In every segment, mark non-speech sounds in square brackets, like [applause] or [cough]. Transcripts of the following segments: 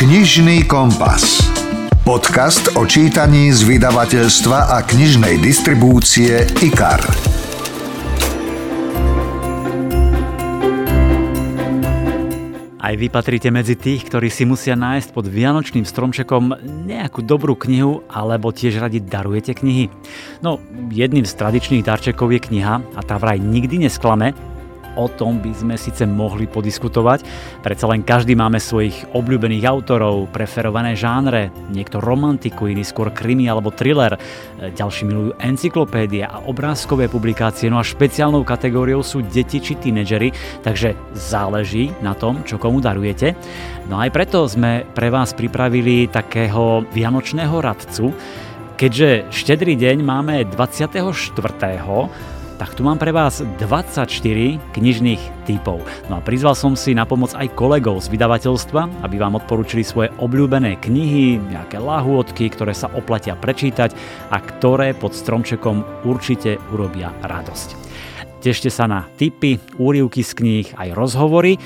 Knižný kompas. Podcast o čítaní z vydavateľstva a knižnej distribúcie IKAR. Aj vy patríte medzi tých, ktorí si musia nájsť pod Vianočným stromčekom nejakú dobrú knihu alebo tiež radi darujete knihy. No, jedným z tradičných darčekov je kniha a tá vraj nikdy nesklame, O tom by sme síce mohli podiskutovať, predsa len každý máme svojich obľúbených autorov, preferované žánre, niekto romantiku, iný skôr krimi alebo thriller, ďalší milujú encyklopédie a obrázkové publikácie, no a špeciálnou kategóriou sú deti či tínedžery, takže záleží na tom, čo komu darujete. No aj preto sme pre vás pripravili takého vianočného radcu, keďže štedrý deň máme 24 tak tu mám pre vás 24 knižných typov. No a prizval som si na pomoc aj kolegov z vydavateľstva, aby vám odporúčili svoje obľúbené knihy, nejaké lahôdky, ktoré sa oplatia prečítať a ktoré pod stromčekom určite urobia radosť. Tešte sa na tipy, úrivky z kníh, aj rozhovory.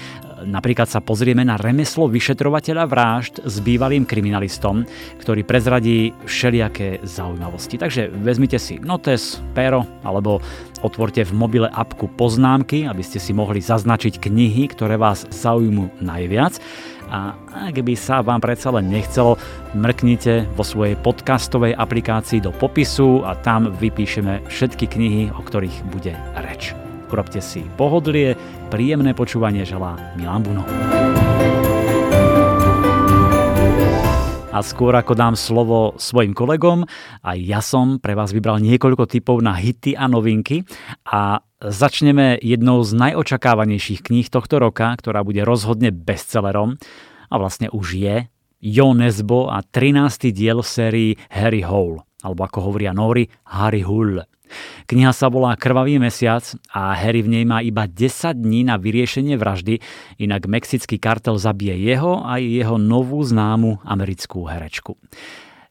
Napríklad sa pozrieme na remeslo vyšetrovateľa vražd s bývalým kriminalistom, ktorý prezradí všelijaké zaujímavosti. Takže vezmite si notes, pero alebo otvorte v mobile apku poznámky, aby ste si mohli zaznačiť knihy, ktoré vás zaujímu najviac. A ak by sa vám predsa len nechcelo, mrknite vo svojej podcastovej aplikácii do popisu a tam vypíšeme všetky knihy, o ktorých bude reč. Urobte si pohodlie, príjemné počúvanie želá Milan Buno. A skôr ako dám slovo svojim kolegom, aj ja som pre vás vybral niekoľko typov na hity a novinky a začneme jednou z najočakávanejších kníh tohto roka, ktorá bude rozhodne bestsellerom a vlastne už je Jo Nesbo a 13. diel sérii Harry Hole, alebo ako hovoria Nori, Harry Hull. Kniha sa volá Krvavý mesiac a Harry v nej má iba 10 dní na vyriešenie vraždy, inak mexický kartel zabije jeho a jeho novú známu americkú herečku.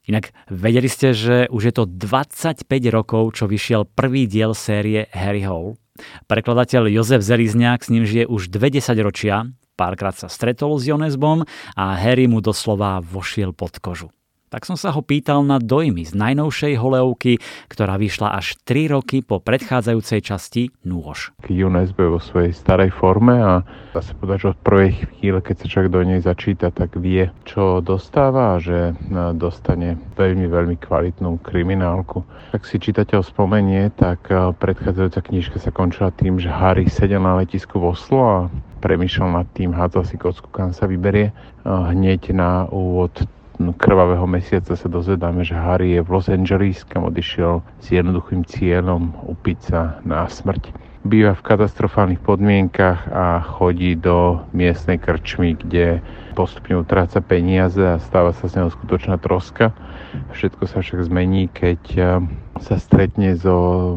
Inak vedeli ste, že už je to 25 rokov, čo vyšiel prvý diel série Harry Hole. Prekladateľ Jozef Zelizňák s ním žije už 20 ročia, párkrát sa stretol s Jonesbom a Harry mu doslova vošiel pod kožu tak som sa ho pýtal na dojmy z najnovšej holeovky, ktorá vyšla až 3 roky po predchádzajúcej časti Nôž. UNSB vo svojej starej forme a dá sa povedať, že od prvej chvíle, keď sa človek do nej začíta, tak vie, čo dostáva a že no, dostane veľmi, veľmi kvalitnú kriminálku. Ak si čitateľ spomenie, tak e, predchádzajúca knižka sa končila tým, že Harry sedel na letisku v Oslo a premýšľal nad tým, hádzal si kocku, kam sa vyberie. E, hneď na úvod krvavého mesiaca sa dozvedáme, že Harry je v Los Angeles, kam odišiel s jednoduchým cieľom upiť sa na smrť. Býva v katastrofálnych podmienkach a chodí do miestnej krčmy, kde postupne utráca peniaze a stáva sa z neho skutočná troska. Všetko sa však zmení, keď eh, sa stretne so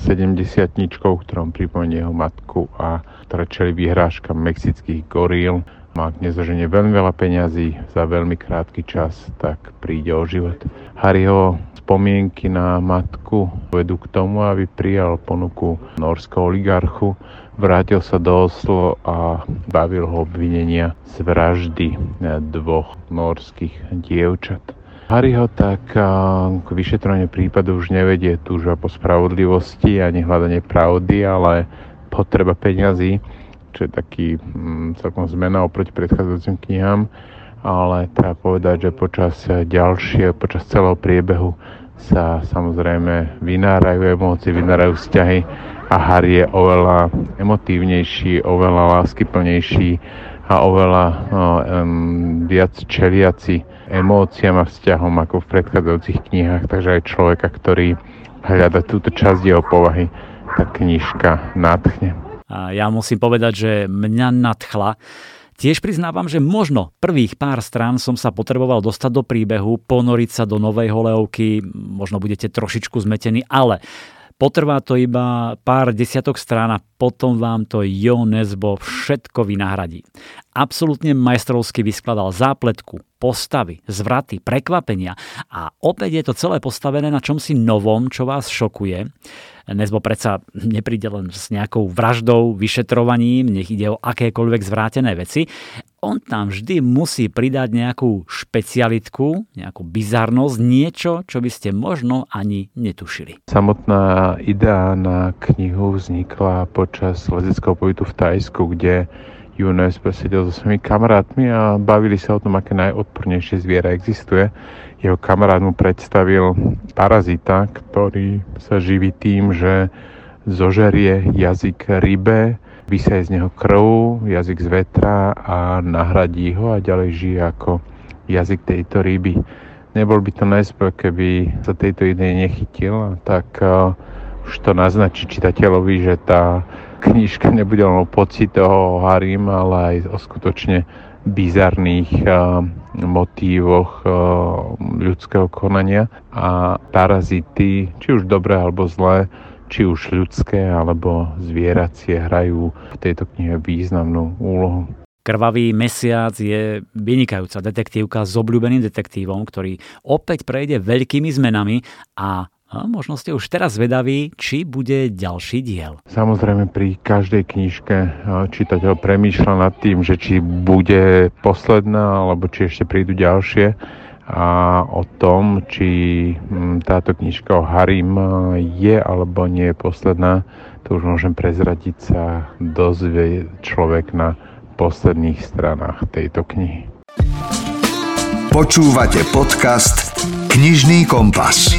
70 mm, ktorom pripomenie jeho matku a ktorá čeli vyhrážkam mexických goríl ak nezoženie veľmi veľa peňazí za veľmi krátky čas, tak príde o život. Harryho spomienky na matku vedú k tomu, aby prijal ponuku norského oligarchu, vrátil sa do Oslo a bavil ho obvinenia z vraždy dvoch norských dievčat. Harry ho tak k vyšetrovaniu prípadu už nevedie túžba po spravodlivosti ani hľadanie pravdy, ale potreba peňazí čo je taký mm, celkom zmena oproti predchádzajúcim knihám, ale treba povedať, že počas ďalšie, počas celého priebehu sa samozrejme vynárajú emócie, vynárajú vzťahy a Harry je oveľa emotívnejší, oveľa láskyplnejší a oveľa no, um, viac čeliaci emóciám a vzťahom ako v predchádzajúcich knihách, takže aj človeka, ktorý hľada túto časť jeho povahy, tá knižka nadchne. A ja musím povedať, že mňa nadchla. Tiež priznávam, že možno prvých pár strán som sa potreboval dostať do príbehu, ponoriť sa do novej holeovky, možno budete trošičku zmetení, ale Potrvá to iba pár desiatok strán a potom vám to Jo Nesbo všetko vynahradí. Absolutne majstrovsky vyskladal zápletku, postavy, zvraty, prekvapenia a opäť je to celé postavené na čomsi novom, čo vás šokuje. Nesbo predsa nepríde len s nejakou vraždou, vyšetrovaním, nech ide o akékoľvek zvrátené veci. On tam vždy musí pridať nejakú špecialitku, nejakú bizarnosť, niečo, čo by ste možno ani netušili. Samotná idea na knihu vznikla počas lezeckého pobytu v Tajsku, kde Junes sedel so svojimi kamarátmi a bavili sa o tom, aké najodpornejšie zviera existuje. Jeho kamarát mu predstavil parazita, ktorý sa živí tým, že zožerie jazyk rybe, vysaje z neho krv, jazyk z vetra a nahradí ho a ďalej žije ako jazyk tejto ryby. Nebol by to najspôsob, keby sa tejto ide nechytil, tak uh, už to naznačí čitateľovi, že tá knižka nebude len o toho Harim, ale aj o skutočne bizarných uh, motívoch uh, ľudského konania a parazity, či už dobré alebo zlé, či už ľudské alebo zvieracie hrajú v tejto knihe významnú úlohu. Krvavý mesiac je vynikajúca detektívka s obľúbeným detektívom, ktorý opäť prejde veľkými zmenami a a možno ste už teraz vedaví, či bude ďalší diel. Samozrejme pri každej knižke čitateľ premýšľa nad tým, že či bude posledná, alebo či ešte prídu ďalšie a o tom, či mm, táto knižka o Harim je alebo nie je posledná, to už môžem prezradiť sa dozvie človek na posledných stranách tejto knihy. Počúvate podcast Knižný kompas.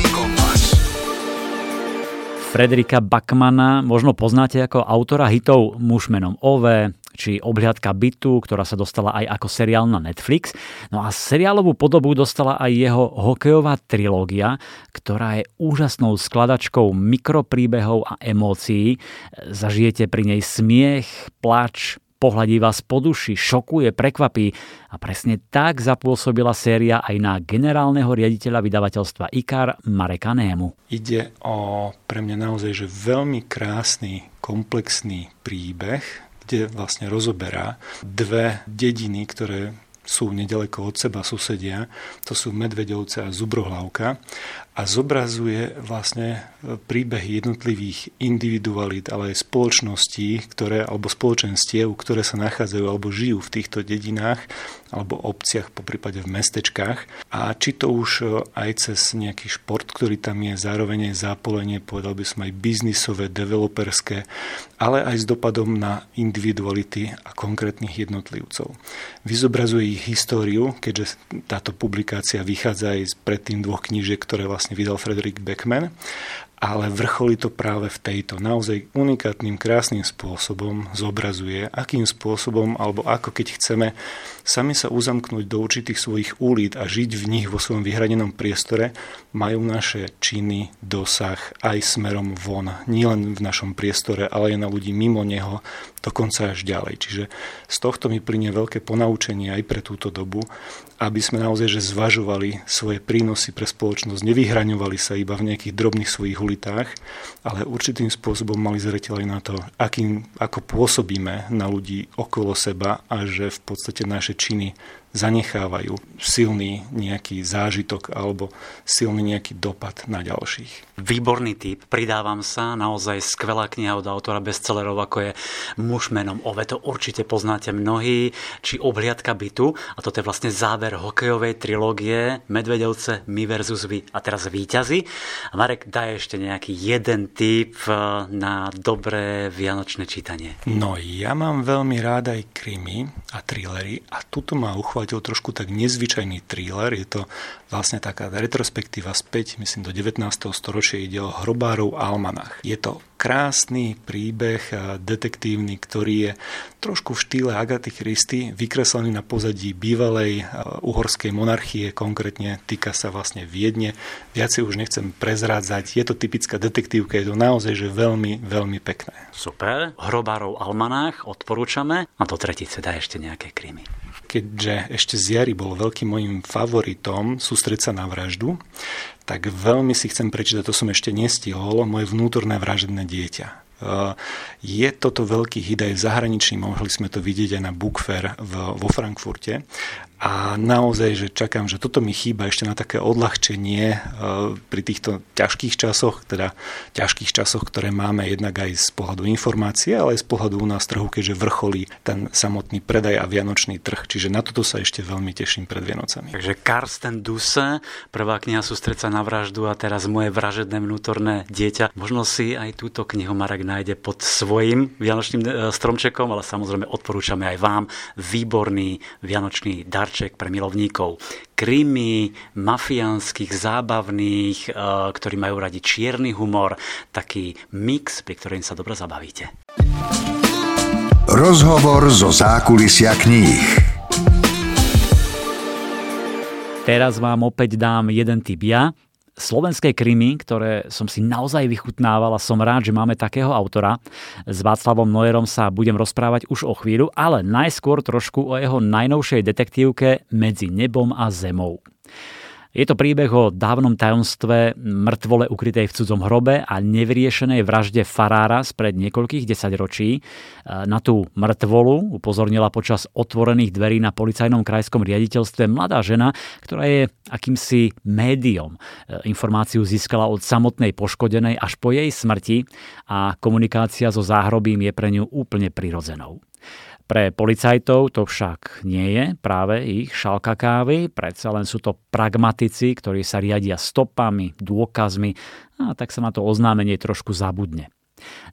Frederika Backmana možno poznáte ako autora hitov Mušmenom Ove, či obhliadka bytu, ktorá sa dostala aj ako seriál na Netflix. No a seriálovú podobu dostala aj jeho hokejová trilógia, ktorá je úžasnou skladačkou mikropríbehov a emócií. Zažijete pri nej smiech, plač, pohľadí vás po duši, šokuje, prekvapí a presne tak zapôsobila séria aj na generálneho riaditeľa vydavateľstva IKAR Mareka Nému. Ide o pre mňa naozaj že veľmi krásny, komplexný príbeh, kde vlastne rozoberá dve dediny, ktoré sú nedaleko od seba susedia, to sú Medvedovce a Zubrohlavka a zobrazuje vlastne e, príbehy jednotlivých individualít, ale aj spoločností, ktoré, alebo spoločenstiev, ktoré sa nachádzajú alebo žijú v týchto dedinách alebo obciach, po prípade v mestečkách. A či to už e, aj cez nejaký šport, ktorý tam je, zároveň aj zápolenie, povedal by som aj biznisové, developerské, ale aj s dopadom na individuality a konkrétnych jednotlivcov. Vyzobrazuje ich históriu, keďže táto publikácia vychádza aj z predtým dvoch knížiek, ktoré vlastne vlastne vydal Frederick Beckman ale vrcholí to práve v tejto. Naozaj unikátnym, krásnym spôsobom zobrazuje, akým spôsobom, alebo ako keď chceme sami sa uzamknúť do určitých svojich úlít a žiť v nich vo svojom vyhranenom priestore, majú naše činy dosah aj smerom von. Nielen v našom priestore, ale aj na ľudí mimo neho, dokonca až ďalej. Čiže z tohto mi plinie veľké ponaučenie aj pre túto dobu, aby sme naozaj že zvažovali svoje prínosy pre spoločnosť, nevyhraňovali sa iba v nejakých drobných svojich ulitách, ale určitým spôsobom mali zreteľ na to, akým, ako pôsobíme na ľudí okolo seba a že v podstate naše činy zanechávajú silný nejaký zážitok alebo silný nejaký dopad na ďalších. Výborný typ, pridávam sa, naozaj skvelá kniha od autora bestsellerov, ako je Muž menom Ove, to určite poznáte mnohí, či Obhliadka bytu, a toto je vlastne záver hokejovej trilógie Medvedovce, my versus vy a teraz výťazi. A Marek, daj ešte nejaký jeden typ eh, na dobré vianočné čítanie. No, ja mám veľmi rád aj krimi a thrillery a tuto ma uchváť to trošku tak nezvyčajný thriller. Je to vlastne taká retrospektíva späť, myslím, do 19. storočia ide o hrobárov Almanach. Je to krásny príbeh detektívny, ktorý je trošku v štýle Agaty Christy, vykreslený na pozadí bývalej uhorskej monarchie, konkrétne týka sa vlastne Viedne. Viacej už nechcem prezrádzať, je to typická detektívka, je to naozaj že veľmi, veľmi pekné. Super, hrobárov Almanach odporúčame a do tretice dá ešte nejaké krymy keďže ešte z jary bol veľkým mojim favoritom sústreť sa na vraždu, tak veľmi si chcem prečítať, to som ešte nestihol, moje vnútorné vražedné dieťa. Je toto veľký hit aj zahraničný, mohli sme to vidieť aj na Book Fair vo Frankfurte a naozaj, že čakám, že toto mi chýba ešte na také odľahčenie e, pri týchto ťažkých časoch, teda ťažkých časoch, ktoré máme jednak aj z pohľadu informácie, ale aj z pohľadu u nás trhu, keďže vrcholí ten samotný predaj a vianočný trh. Čiže na toto sa ešte veľmi teším pred Vianocami. Takže Karsten Duse, prvá kniha Sústreca na vraždu a teraz moje vražedné vnútorné dieťa. Možno si aj túto knihu Marek nájde pod svojim vianočným e, stromčekom, ale samozrejme odporúčame aj vám výborný vianočný dar darček pre milovníkov krimi, mafiánskych, zábavných, eh, ktorí majú radi čierny humor, taký mix, pri ktorým sa dobre zabavíte. Rozhovor zo zákulisia kníh. Teraz vám opäť dám jeden tip ja slovenské krymy, ktoré som si naozaj vychutnával a som rád, že máme takého autora. S Václavom Nojerom sa budem rozprávať už o chvíľu, ale najskôr trošku o jeho najnovšej detektívke Medzi nebom a zemou. Je to príbeh o dávnom tajomstve mŕtvole ukrytej v cudzom hrobe a nevyriešenej vražde farára spred niekoľkých desaťročí. Na tú mŕtvolu upozornila počas otvorených dverí na policajnom krajskom riaditeľstve mladá žena, ktorá je akýmsi médiom. Informáciu získala od samotnej poškodenej až po jej smrti a komunikácia so záhrobím je pre ňu úplne prirodzenou. Pre policajtov to však nie je práve ich šalka kávy, predsa len sú to pragmatici, ktorí sa riadia stopami, dôkazmi a tak sa na to oznámenie trošku zabudne.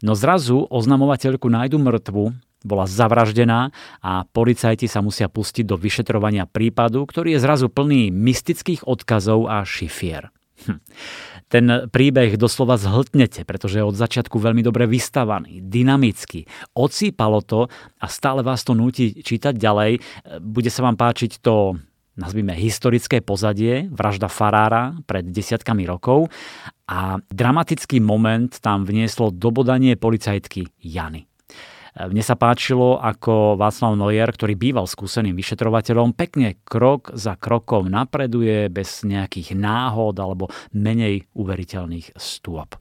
No zrazu oznamovateľku nájdu mŕtvu, bola zavraždená a policajti sa musia pustiť do vyšetrovania prípadu, ktorý je zrazu plný mystických odkazov a šifier. Hm. Ten príbeh doslova zhltnete, pretože je od začiatku veľmi dobre vystavaný, dynamický. Ocípalo to a stále vás to núti čítať ďalej. Bude sa vám páčiť to nazvime historické pozadie, vražda farára pred desiatkami rokov a dramatický moment tam vnieslo dobodanie policajtky Jany. Mne sa páčilo, ako Václav Noyer, ktorý býval skúseným vyšetrovateľom, pekne krok za krokom napreduje bez nejakých náhod alebo menej uveriteľných stôp.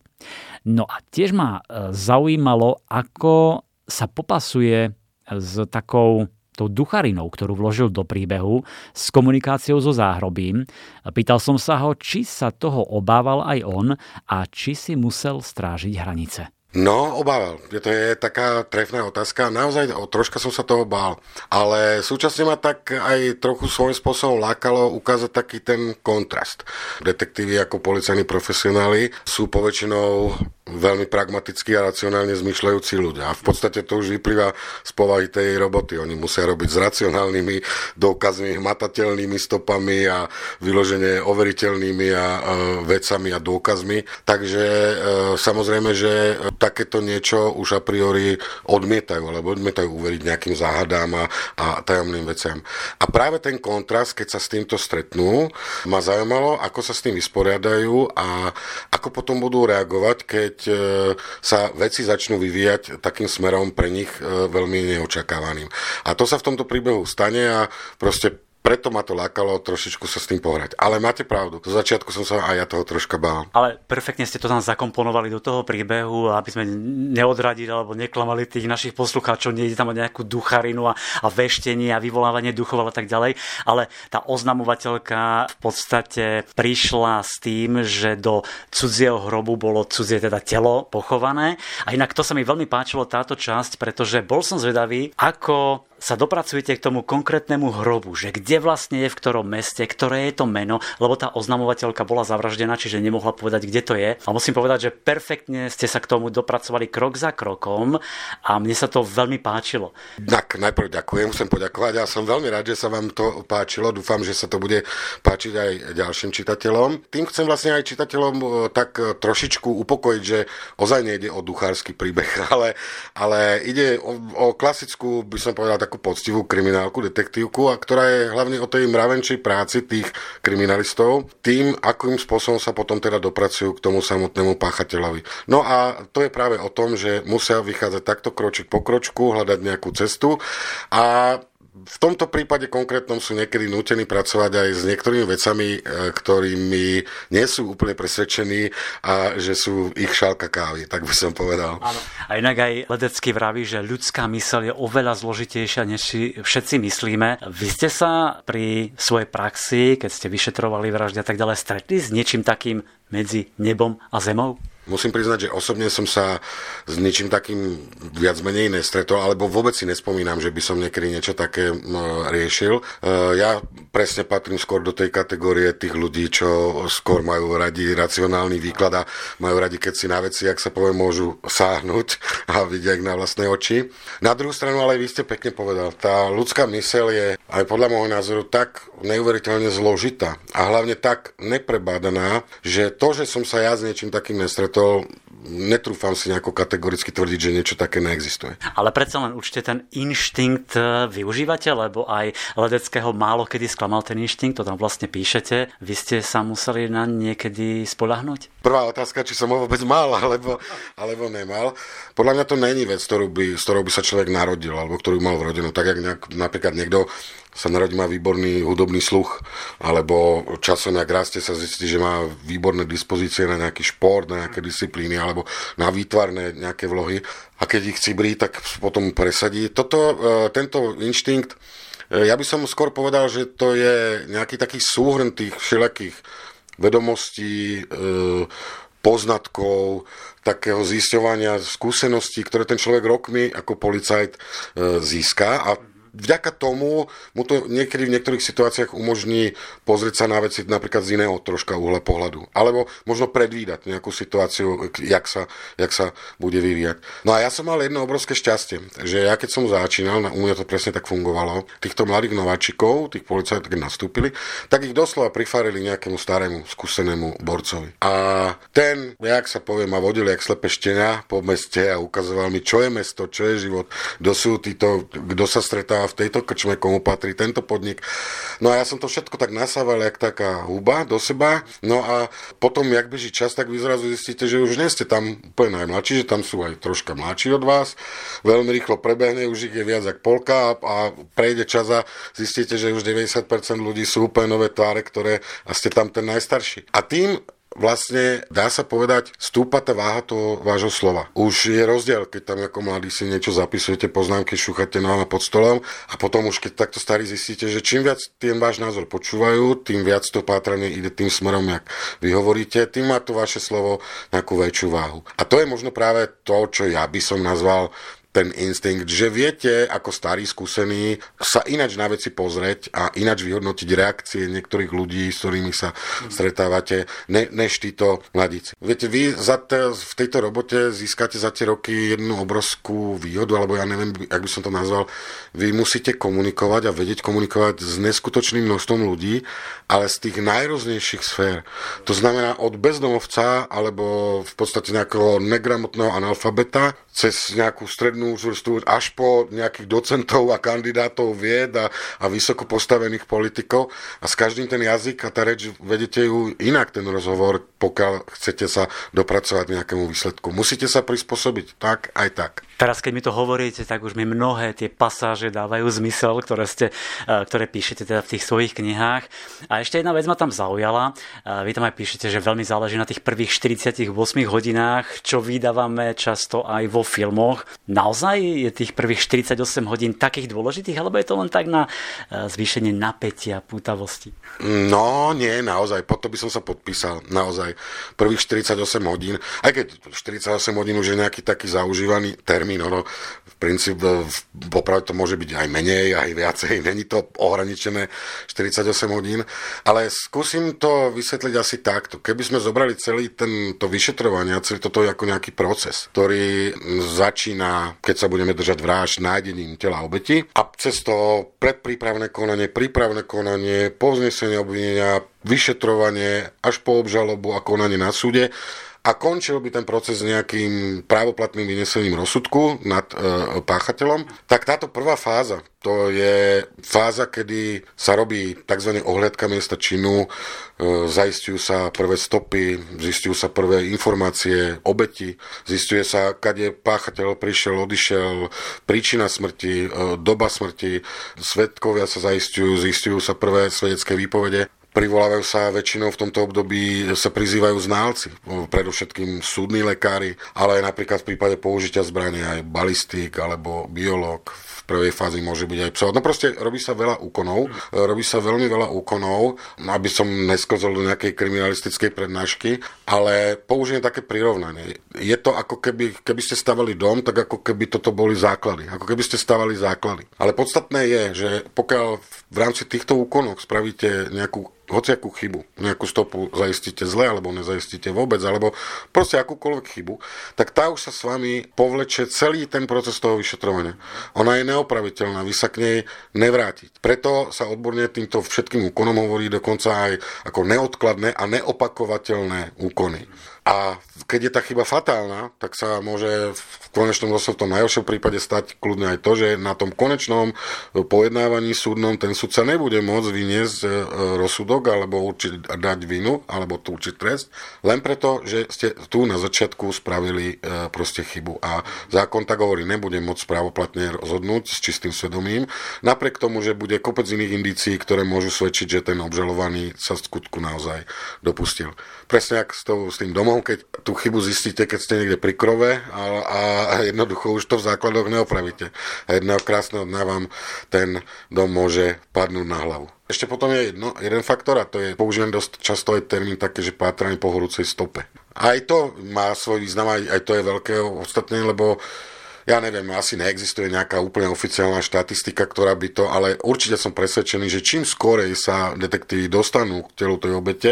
No a tiež ma e, zaujímalo, ako sa popasuje s takou tou ducharinou, ktorú vložil do príbehu, s komunikáciou so záhrobím. Pýtal som sa ho, či sa toho obával aj on a či si musel strážiť hranice. No, obával. To je taká trefná otázka. Naozaj o, troška som sa toho bál. Ale súčasne ma tak aj trochu svojím spôsobom lákalo ukázať taký ten kontrast. Detektívy ako policajní profesionáli sú poväčšinou veľmi pragmatickí a racionálne zmyšľajúci ľudia. A v podstate to už vyplýva z povahy tej roboty. Oni musia robiť s racionálnymi dôkazmi, hmatateľnými stopami a vyloženie overiteľnými a, e, vecami a dôkazmi. Takže e, samozrejme, že takéto niečo už a priori odmietajú, alebo odmietajú uveriť nejakým záhadám a, a tajomným veciam. A práve ten kontrast, keď sa s týmto stretnú, ma zaujímalo, ako sa s tým vysporiadajú a ako potom budú reagovať, keď keď e, sa veci začnú vyvíjať takým smerom pre nich e, veľmi neočakávaným. A to sa v tomto príbehu stane a proste preto ma to lákalo trošičku sa s tým pohrať. Ale máte pravdu, zo začiatku som sa aj ja toho troška bál. Ale perfektne ste to tam zakomponovali do toho príbehu, aby sme neodradili alebo neklamali tých našich poslucháčov, nejde tam o nejakú ducharinu a, a veštenie a vyvolávanie duchov a tak ďalej. Ale tá oznamovateľka v podstate prišla s tým, že do cudzieho hrobu bolo cudzie teda telo pochované. A inak to sa mi veľmi páčilo táto časť, pretože bol som zvedavý, ako sa dopracujete k tomu konkrétnemu hrobu, že kde vlastne je, v ktorom meste, ktoré je to meno, lebo tá oznamovateľka bola zavraždená, čiže nemohla povedať, kde to je. A musím povedať, že perfektne ste sa k tomu dopracovali krok za krokom a mne sa to veľmi páčilo. Tak, najprv ďakujem, chcem poďakovať a som veľmi rád, že sa vám to páčilo. Dúfam, že sa to bude páčiť aj ďalším čitateľom. Tým chcem vlastne aj čitateľom e, tak e, trošičku upokojiť, že ozaj nejde o duchársky príbeh, [laughs] ale, ale ide o, o klasickú, by som povedal, tak takú poctivú kriminálku, detektívku, a ktorá je hlavne o tej mravenčej práci tých kriminalistov, tým, akým spôsobom sa potom teda dopracujú k tomu samotnému páchateľovi. No a to je práve o tom, že musia vychádzať takto kročík po kročku, hľadať nejakú cestu a v tomto prípade konkrétnom sú niekedy nútení pracovať aj s niektorými vecami, e, ktorými nie sú úplne presvedčení a že sú ich šálka kávy, tak by som povedal. Áno. A inak aj ledecký vraví, že ľudská mysel je oveľa zložitejšia, než si všetci myslíme. Vy ste sa pri svojej praxi, keď ste vyšetrovali vraždy a tak ďalej, stretli s niečím takým medzi nebom a zemou? Musím priznať, že osobne som sa s ničím takým viac menej nestretol, alebo vôbec si nespomínam, že by som niekedy niečo také riešil. E, ja presne patrím skôr do tej kategórie tých ľudí, čo skôr majú radi racionálny výklad a majú radi, keď si na veci, ak sa povie, môžu sáhnuť a vidia ich na vlastné oči. Na druhú stranu, ale vy ste pekne povedal, tá ľudská myseľ je aj podľa môjho názoru tak neuveriteľne zložitá a hlavne tak neprebádaná, že to, že som sa ja s niečím takým nestretol, to netrúfam si nejako kategoricky tvrdiť, že niečo také neexistuje. Ale predsa len určite ten inštinkt e, využívate, lebo aj Ledeckého málo kedy sklamal ten inštinkt, to tam vlastne píšete. Vy ste sa museli na niekedy spolahnuť? Prvá otázka, či som ho vôbec mal, alebo, alebo nemal. Podľa mňa to není vec, ktorú by, s ktorou by sa človek narodil, alebo ktorú mal v rodinu. Tak, jak nejak, napríklad niekto sa narodí, má výborný hudobný sluch, alebo časom, ak rastie, sa zistí, že má výborné dispozície na nejaký šport, na nejaké disciplíny, alebo na výtvarné nejaké vlohy. A keď ich cibrí, tak potom presadí. Toto, e, tento inštinkt, e, ja by som skôr povedal, že to je nejaký taký súhrn tých všelakých vedomostí, e, poznatkov, takého zisťovania skúseností, ktoré ten človek rokmi ako policajt získa a vďaka tomu mu to niekedy v niektorých situáciách umožní pozrieť sa na veci napríklad z iného troška uhla pohľadu. Alebo možno predvídať nejakú situáciu, jak sa, jak sa bude vyvíjať. No a ja som mal jedno obrovské šťastie, že ja keď som začínal, u mňa to presne tak fungovalo, týchto mladých nováčikov, tých policajtov, keď nastúpili, tak ich doslova prifarili nejakému starému, skúsenému borcovi. A ten, jak sa povie, ma vodil jak slepe štenia po meste a ukazoval mi, čo je mesto, čo je život, kto sú títo, kto sa stretá v tejto krčme, komu patrí tento podnik. No a ja som to všetko tak nasával, jak taká huba do seba. No a potom, jak beží čas, tak vy zrazu zistíte, že už nie ste tam úplne najmladší, že tam sú aj troška mladší od vás. Veľmi rýchlo prebehne, už ich je viac ako polka a, a prejde čas a zistíte, že už 90% ľudí sú úplne nové tváre, ktoré a ste tam ten najstarší. A tým vlastne dá sa povedať, stúpa tá váha toho vášho slova. Už je rozdiel, keď tam ako mladí si niečo zapisujete, poznámky, šúchate nohama pod stolom a potom už keď takto starí zistíte, že čím viac ten váš názor počúvajú, tým viac to pátranie ide tým smerom, jak vy hovoríte, tým má to vaše slovo nejakú väčšiu váhu. A to je možno práve to, čo ja by som nazval ten instinkt, že viete ako starí skúsení sa inač na veci pozrieť a inač vyhodnotiť reakcie niektorých ľudí, s ktorými sa stretávate, ne, než títo mladíci. Viete, vy za te, v tejto robote získate za tie roky jednu obrovskú výhodu, alebo ja neviem, jak by som to nazval, vy musíte komunikovať a vedieť komunikovať s neskutočným množstvom ľudí, ale z tých najrôznejších sfér. To znamená od bezdomovca alebo v podstate nejakého negramotného analfabeta cez nejakú strednú vrstvu až po nejakých docentov a kandidátov vied a, a vysoko postavených politikov a s každým ten jazyk a tá reč vedete ju inak ten rozhovor, pokiaľ chcete sa dopracovať nejakému výsledku. Musíte sa prispôsobiť tak aj tak. Teraz, keď mi to hovoríte, tak už mi mnohé tie pasáže dávajú zmysel, ktoré, ste, e, ktoré píšete teda v tých svojich knihách. A ešte jedna vec ma tam zaujala. E, vy tam aj píšete, že veľmi záleží na tých prvých 48 hodinách, čo vydávame často aj vo filmoch. Naozaj je tých prvých 48 hodín takých dôležitých, alebo je to len tak na e, zvýšenie napätia, pútavosti? No, nie, naozaj, pod to by som sa podpísal, naozaj. Prvých 48 hodín, aj keď 48 hodín už je nejaký taký zaužívaný termín, ono v princípe popravde to môže byť aj menej, aj viacej, [laughs] není to ohraničené 48 hodín, ale skúsim to vysvetliť asi takto. Keby sme zobrali celý tento vyšetrovanie, celý toto ako nejaký proces, ktorý začína keď sa budeme držať vražd nájdením tela obeti a cez to predprípravné konanie, prípravné konanie, povznesenie obvinenia, vyšetrovanie až po obžalobu a konanie na súde a končil by ten proces nejakým právoplatným vynesením rozsudku nad e, páchateľom, tak táto prvá fáza, to je fáza, kedy sa robí tzv. ohľadka miesta činu, e, zaistujú sa prvé stopy, zistujú sa prvé informácie, obeti, zistuje sa, kade páchateľ prišiel, odišiel, príčina smrti, e, doba smrti, svetkovia sa zaistujú, zistujú sa prvé svedecké výpovede Privolávajú sa väčšinou v tomto období, sa prizývajú ználci, predovšetkým súdni lekári, ale aj napríklad v prípade použitia zbrania aj balistik alebo biológ v prvej fázi môže byť aj psov. No proste robí sa veľa úkonov, robí sa veľmi veľa úkonov, aby som neskozol do nejakej kriminalistickej prednášky, ale použijem také prirovnanie. Je to ako keby, keby ste stavali dom, tak ako keby toto boli základy. Ako keby ste stavali základy. Ale podstatné je, že pokiaľ v rámci týchto úkonov spravíte nejakú hociakú chybu, nejakú stopu zaistíte zle, alebo nezaistíte vôbec, alebo proste akúkoľvek chybu, tak tá už sa s vami povleče celý ten proces toho vyšetrovania. Ona je neopraviteľná, vy sa k nej nevrátiť. Preto sa odborne týmto všetkým úkonom hovorí dokonca aj ako neodkladné a neopakovateľné úkony. A keď je tá chyba fatálna, tak sa môže v konečnom dôsledku v tom najhoršom prípade stať kľudne aj to, že na tom konečnom pojednávaní súdnom ten sudca nebude môcť vyniesť e, rozsudok alebo určiť, dať vinu alebo určiť trest, len preto, že ste tu na začiatku spravili e, proste chybu. A zákon tak hovorí, nebude môcť právoplatne rozhodnúť s čistým svedomím, napriek tomu, že bude kopec iných indícií, ktoré môžu svedčiť, že ten obžalovaný sa skutku naozaj dopustil. Presne ako s, s tým domom domov, keď tú chybu zistíte, keď ste niekde pri krove a, a jednoducho už to v základoch neopravíte. A jedného krásneho dňa vám ten dom môže padnúť na hlavu. Ešte potom je jedno, jeden faktor a to je, použijem dosť často aj termín také, že pátranie po horúcej stope. Aj to má svoj význam, aj, aj to je veľké ostatné, lebo ja neviem, asi neexistuje nejaká úplne oficiálna štatistika, ktorá by to, ale určite som presvedčený, že čím skorej sa detektívy dostanú k telu tej obete,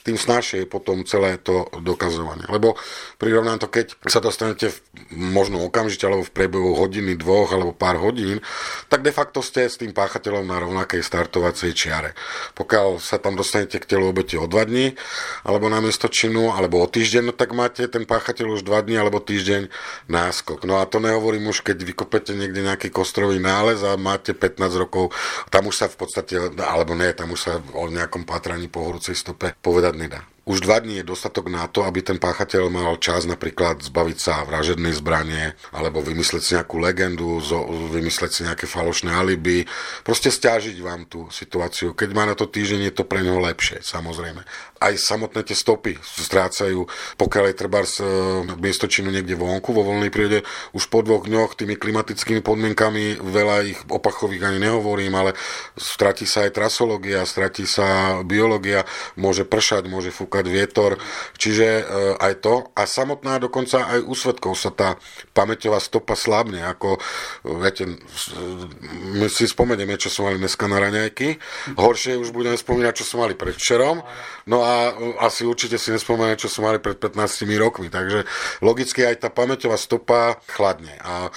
tým snažšie je potom celé to dokazovanie. Lebo prirovnám to, keď sa dostanete v, možno okamžite, alebo v priebehu hodiny, dvoch alebo pár hodín, tak de facto ste s tým páchateľom na rovnakej startovacej čiare. Pokiaľ sa tam dostanete k telu obete o dva dní, alebo na miesto činu, alebo o týždeň, no tak máte ten páchateľ už dva dní alebo týždeň náskok. No a to ne nehovorím už, keď vykopete niekde nejaký kostrový nález a máte 15 rokov, tam už sa v podstate, alebo nie, tam už sa o nejakom pátraní po horúcej stope povedať nedá. Už dva dní je dostatok na to, aby ten páchateľ mal čas napríklad zbaviť sa vražednej zbranie, alebo vymysleť si nejakú legendu, vymysleť si nejaké falošné alibi, proste stiažiť vám tú situáciu. Keď má na to týždeň, je to pre neho lepšie, samozrejme. Aj samotné tie stopy strácajú, pokiaľ je treba z miesto činu niekde vonku, vo voľnej prírode, už po dvoch dňoch tými klimatickými podmienkami, veľa ich opachových ani nehovorím, ale stratí sa aj trasológia, stratí sa biológia, môže pršať, môže fúkať vietor, čiže e, aj to. A samotná dokonca aj u svetkov sa tá pamäťová stopa slabne, ako viete, my si spomenieme, čo sme mali dneska na raňajky, horšie už budeme spomínať, čo sme mali predvčerom, no a asi určite si nespomenú, čo sme mali pred 15 rokmi. Takže logicky aj tá pamäťová stopa chladne a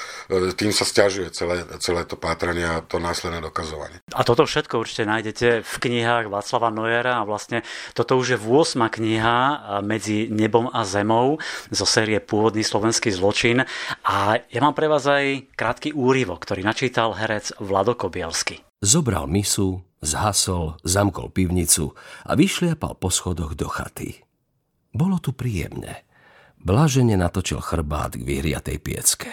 tým sa stiažuje celé, celé to pátranie a to následné dokazovanie. A toto všetko určite nájdete v knihách Václava Nojera a vlastne toto už je 8. kniha medzi nebom a zemou zo série Pôvodný slovenský zločin a ja mám pre vás aj krátky úryvok, ktorý načítal herec Vlado Kobielsky. Zobral misu, zhasol, zamkol pivnicu a vyšliapal po schodoch do chaty. Bolo tu príjemne. Blažene natočil chrbát k vyhriatej piecke.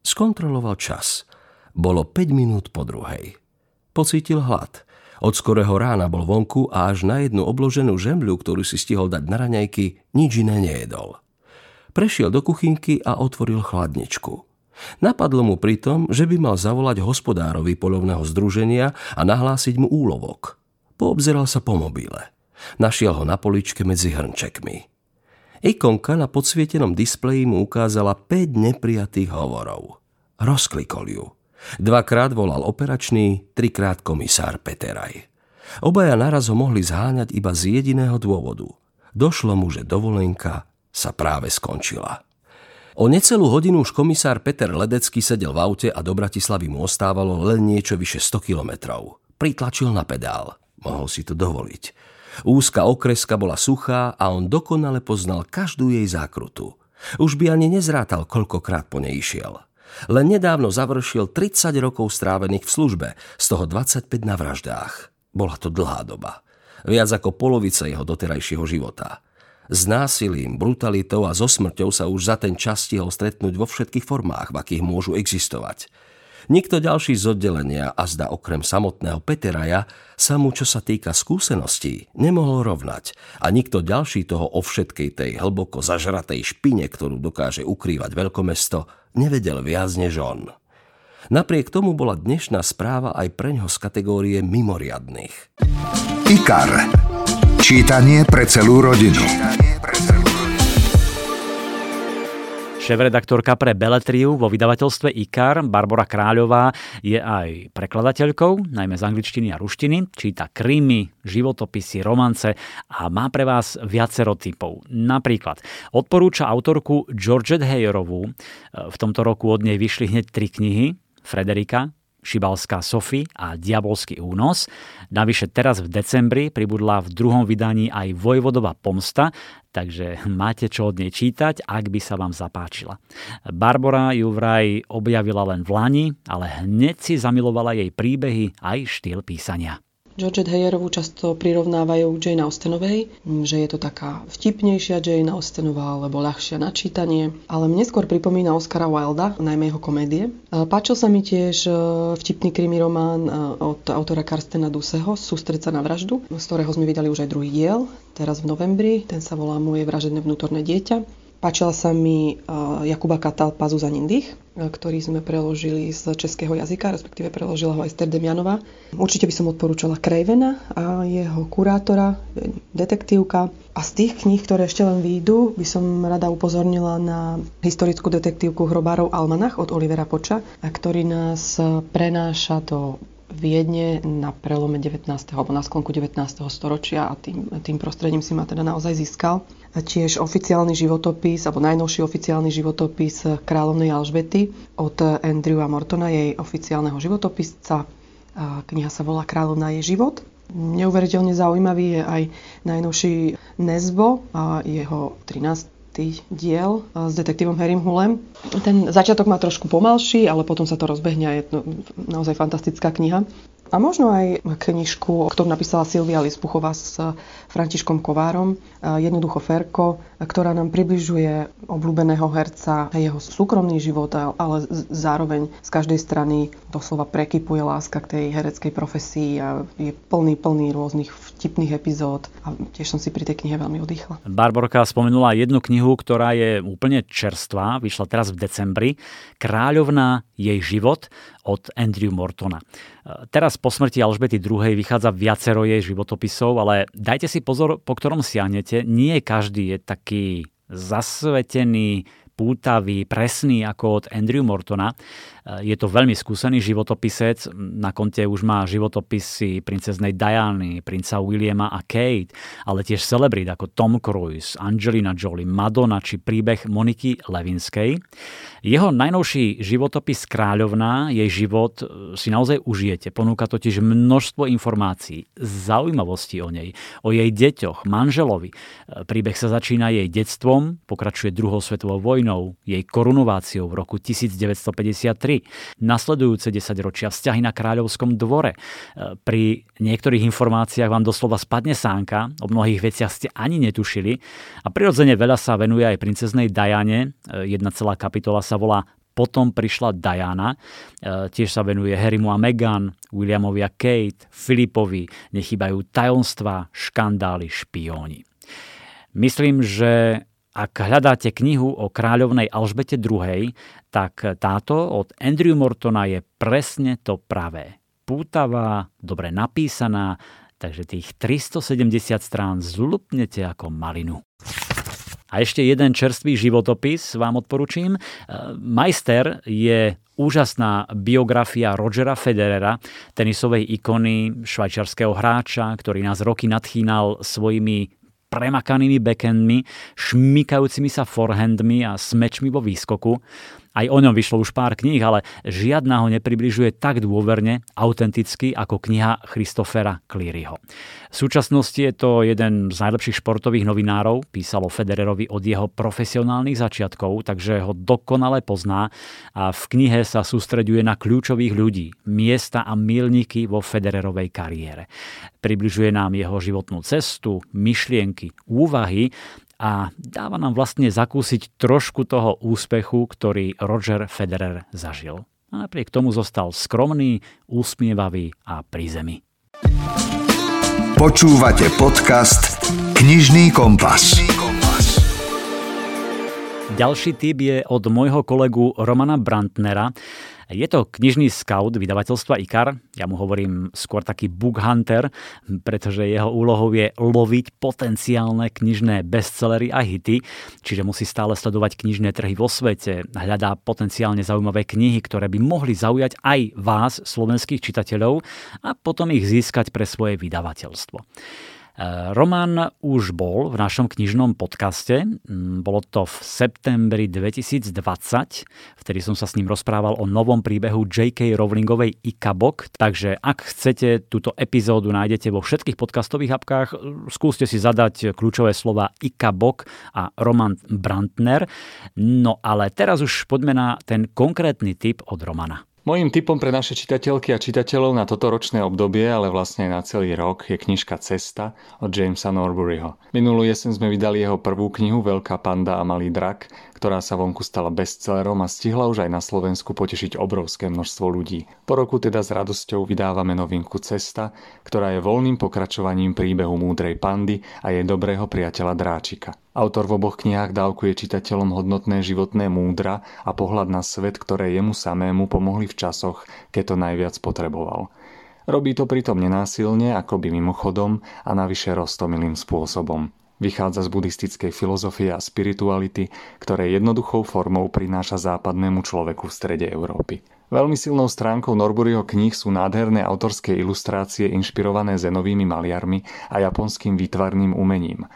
Skontroloval čas. Bolo 5 minút po druhej. Pocítil hlad. Od skorého rána bol vonku a až na jednu obloženú žemľu, ktorú si stihol dať na raňajky, nič iné nejedol. Prešiel do kuchynky a otvoril chladničku. Napadlo mu pritom, že by mal zavolať hospodárovi polovného združenia a nahlásiť mu úlovok. Poobzeral sa po mobile. Našiel ho na poličke medzi hrnčekmi. Ikonka na podsvietenom displeji mu ukázala 5 neprijatých hovorov. Rozklikol ju. Dvakrát volal operačný, trikrát komisár Peteraj. Obaja naraz ho mohli zháňať iba z jediného dôvodu. Došlo mu, že dovolenka sa práve skončila. O necelú hodinu už komisár Peter Ledecký sedel v aute a do Bratislavy mu ostávalo len niečo vyše 100 kilometrov. Pritlačil na pedál. Mohol si to dovoliť. Úzka okreska bola suchá a on dokonale poznal každú jej zákrutu. Už by ani nezrátal, koľkokrát po nej išiel. Len nedávno završil 30 rokov strávených v službe, z toho 25 na vraždách. Bola to dlhá doba. Viac ako polovica jeho doterajšieho života. S násilím, brutalitou a so smrťou sa už za ten čas stihol stretnúť vo všetkých formách, v akých môžu existovať. Nikto ďalší z oddelenia a zda okrem samotného Peteraja sa mu, čo sa týka skúseností, nemohol rovnať a nikto ďalší toho o všetkej tej hlboko zažratej špine, ktorú dokáže ukrývať veľkomesto, nevedel viac než on. Napriek tomu bola dnešná správa aj preňho z kategórie mimoriadných. IKAR. Čítanie pre celú rodinu. Šéf-redaktorka pre Beletriu vo vydavateľstve IKAR, Barbara Kráľová, je aj prekladateľkou, najmä z angličtiny a ruštiny, číta krímy, životopisy, romance a má pre vás viacero typov. Napríklad odporúča autorku Georgette Heyerovú. V tomto roku od nej vyšli hneď tri knihy. Frederika, Šibalská Sofy a Diabolský únos. Navyše teraz v decembri pribudla v druhom vydaní aj Vojvodová pomsta, takže máte čo od nej čítať, ak by sa vám zapáčila. Barbara ju vraj objavila len v Lani, ale hneď si zamilovala jej príbehy aj štýl písania. Georgette Heyerovú často prirovnávajú k Jane Austenovej, že je to taká vtipnejšia Jane Austenová alebo ľahšia na čítanie, ale mne skôr pripomína Oscara Wilda, najmä jeho komédie. Páčil sa mi tiež e, vtipný krimi román e, od autora Karstena Duseho, Sústreť sa na vraždu, z ktorého sme vydali už aj druhý diel, teraz v novembri, ten sa volá Moje vražené vnútorné dieťa. Páčila sa mi Jakuba Katal Pazu za Nindich, ktorý sme preložili z českého jazyka, respektíve preložila ho aj Ester Demianova. Určite by som odporúčala Krejvena a jeho kurátora, detektívka. A z tých kníh, ktoré ešte len výjdu, by som rada upozornila na historickú detektívku Hrobárov Almanach od Olivera Poča, ktorý nás prenáša do Viedne na prelome 19. alebo na sklonku 19. storočia a tým, tým prostredím si ma teda naozaj získal. Tiež oficiálny životopis, alebo najnovší oficiálny životopis kráľovnej Alžbety od Andrewa Mortona, jej oficiálneho životopisca. Kniha sa volá Kráľovná je život. Neuveriteľne zaujímavý je aj najnovší Nezbo a jeho 13 diel s detektívom Harrym Hullem. Ten začiatok má trošku pomalší, ale potom sa to rozbehne a je to naozaj fantastická kniha. A možno aj knižku, ktorú napísala Silvia Lispuchová s Františkom Kovárom, Jednoducho Ferko, ktorá nám približuje obľúbeného herca, jeho súkromný život, ale zároveň z každej strany doslova prekypuje láska k tej hereckej profesii a je plný, plný rôznych vtipných epizód a tiež som si pri tej knihe veľmi oddychla. Barborka spomenula jednu knihu, ktorá je úplne čerstvá, vyšla teraz v decembri. Kráľovná jej život od Andrew Mortona. Teraz po smrti Alžbety II vychádza viacero jej životopisov, ale dajte si pozor, po ktorom siahnete. Nie každý je taký zasvetený, pútavý, presný ako od Andrew Mortona. Je to veľmi skúsený životopisec, na konte už má životopisy princeznej Diany, princa Williama a Kate, ale tiež celebrit ako Tom Cruise, Angelina Jolie, Madonna či príbeh Moniky Levinskej. Jeho najnovší životopis Kráľovná, jej život e, si naozaj užijete. Ponúka totiž množstvo informácií, zaujímavostí o nej, o jej deťoch, manželovi. E, príbeh sa začína jej detstvom, pokračuje druhou svetovou vojnou, jej korunováciou v roku 1953 Nasledujúce 10 ročia vzťahy na kráľovskom dvore. E, pri niektorých informáciách vám doslova spadne sánka, o mnohých veciach ste ani netušili a prirodzene veľa sa venuje aj princeznej Diane. E, jedna celá kapitola sa volá potom prišla Diana, e, tiež sa venuje Harrymu a Meghan, Williamovi a Kate, Filipovi, nechybajú tajomstva, škandály, špióni. Myslím, že ak hľadáte knihu o kráľovnej Alžbete II, tak táto od Andrew Mortona je presne to pravé. Pútavá, dobre napísaná, takže tých 370 strán zlupnete ako malinu. A ešte jeden čerstvý životopis vám odporučím. Majster je úžasná biografia Rogera Federera, tenisovej ikony, švajčiarského hráča, ktorý nás roky nadchýnal svojimi premakanými backendmi, šmykajúcimi sa forehandmi a smečmi vo výskoku. Aj o ňom vyšlo už pár kníh, ale žiadna ho nepribližuje tak dôverne, autenticky ako kniha Christophera Clearyho. V súčasnosti je to jeden z najlepších športových novinárov, písalo Federerovi od jeho profesionálnych začiatkov, takže ho dokonale pozná a v knihe sa sústreďuje na kľúčových ľudí, miesta a milníky vo Federerovej kariére. Približuje nám jeho životnú cestu, myšlienky, úvahy a dáva nám vlastne zakúsiť trošku toho úspechu, ktorý Roger Federer zažil. A napriek tomu zostal skromný, úsmievavý a pri zemi. Počúvate podcast Knižný kompas. Ďalší tip je od môjho kolegu Romana Brantnera. Je to knižný scout vydavateľstva IKAR, ja mu hovorím skôr taký book hunter, pretože jeho úlohou je loviť potenciálne knižné bestsellery a hity, čiže musí stále sledovať knižné trhy vo svete, hľadá potenciálne zaujímavé knihy, ktoré by mohli zaujať aj vás, slovenských čitateľov, a potom ich získať pre svoje vydavateľstvo. Roman už bol v našom knižnom podcaste. Mm, bolo to v septembri 2020, vtedy som sa s ním rozprával o novom príbehu J.K. Rowlingovej Ikabok, takže ak chcete, túto epizódu nájdete vo všetkých podcastových apkách. Skúste si zadať kľúčové slova Ikabok a Roman Brandner. No ale teraz už poďme na ten konkrétny tip od Romana. Mojím tipom pre naše čitateľky a čitateľov na toto ročné obdobie, ale vlastne aj na celý rok, je knižka Cesta od Jamesa Norburyho. Minulú jesen sme vydali jeho prvú knihu Veľká panda a malý drak, ktorá sa vonku stala bestsellerom a stihla už aj na Slovensku potešiť obrovské množstvo ľudí. Po roku teda s radosťou vydávame novinku Cesta, ktorá je voľným pokračovaním príbehu múdrej pandy a jej dobrého priateľa Dráčika. Autor v oboch knihách dávkuje čitateľom hodnotné životné múdra a pohľad na svet, ktoré jemu samému pomohli v časoch, keď to najviac potreboval. Robí to pritom nenásilne, akoby mimochodom a navyše roztomilým spôsobom. Vychádza z buddhistickej filozofie a spirituality, ktoré jednoduchou formou prináša západnému človeku v strede Európy. Veľmi silnou stránkou Norburyho kníh sú nádherné autorské ilustrácie inšpirované zenovými maliarmi a japonským výtvarným umením.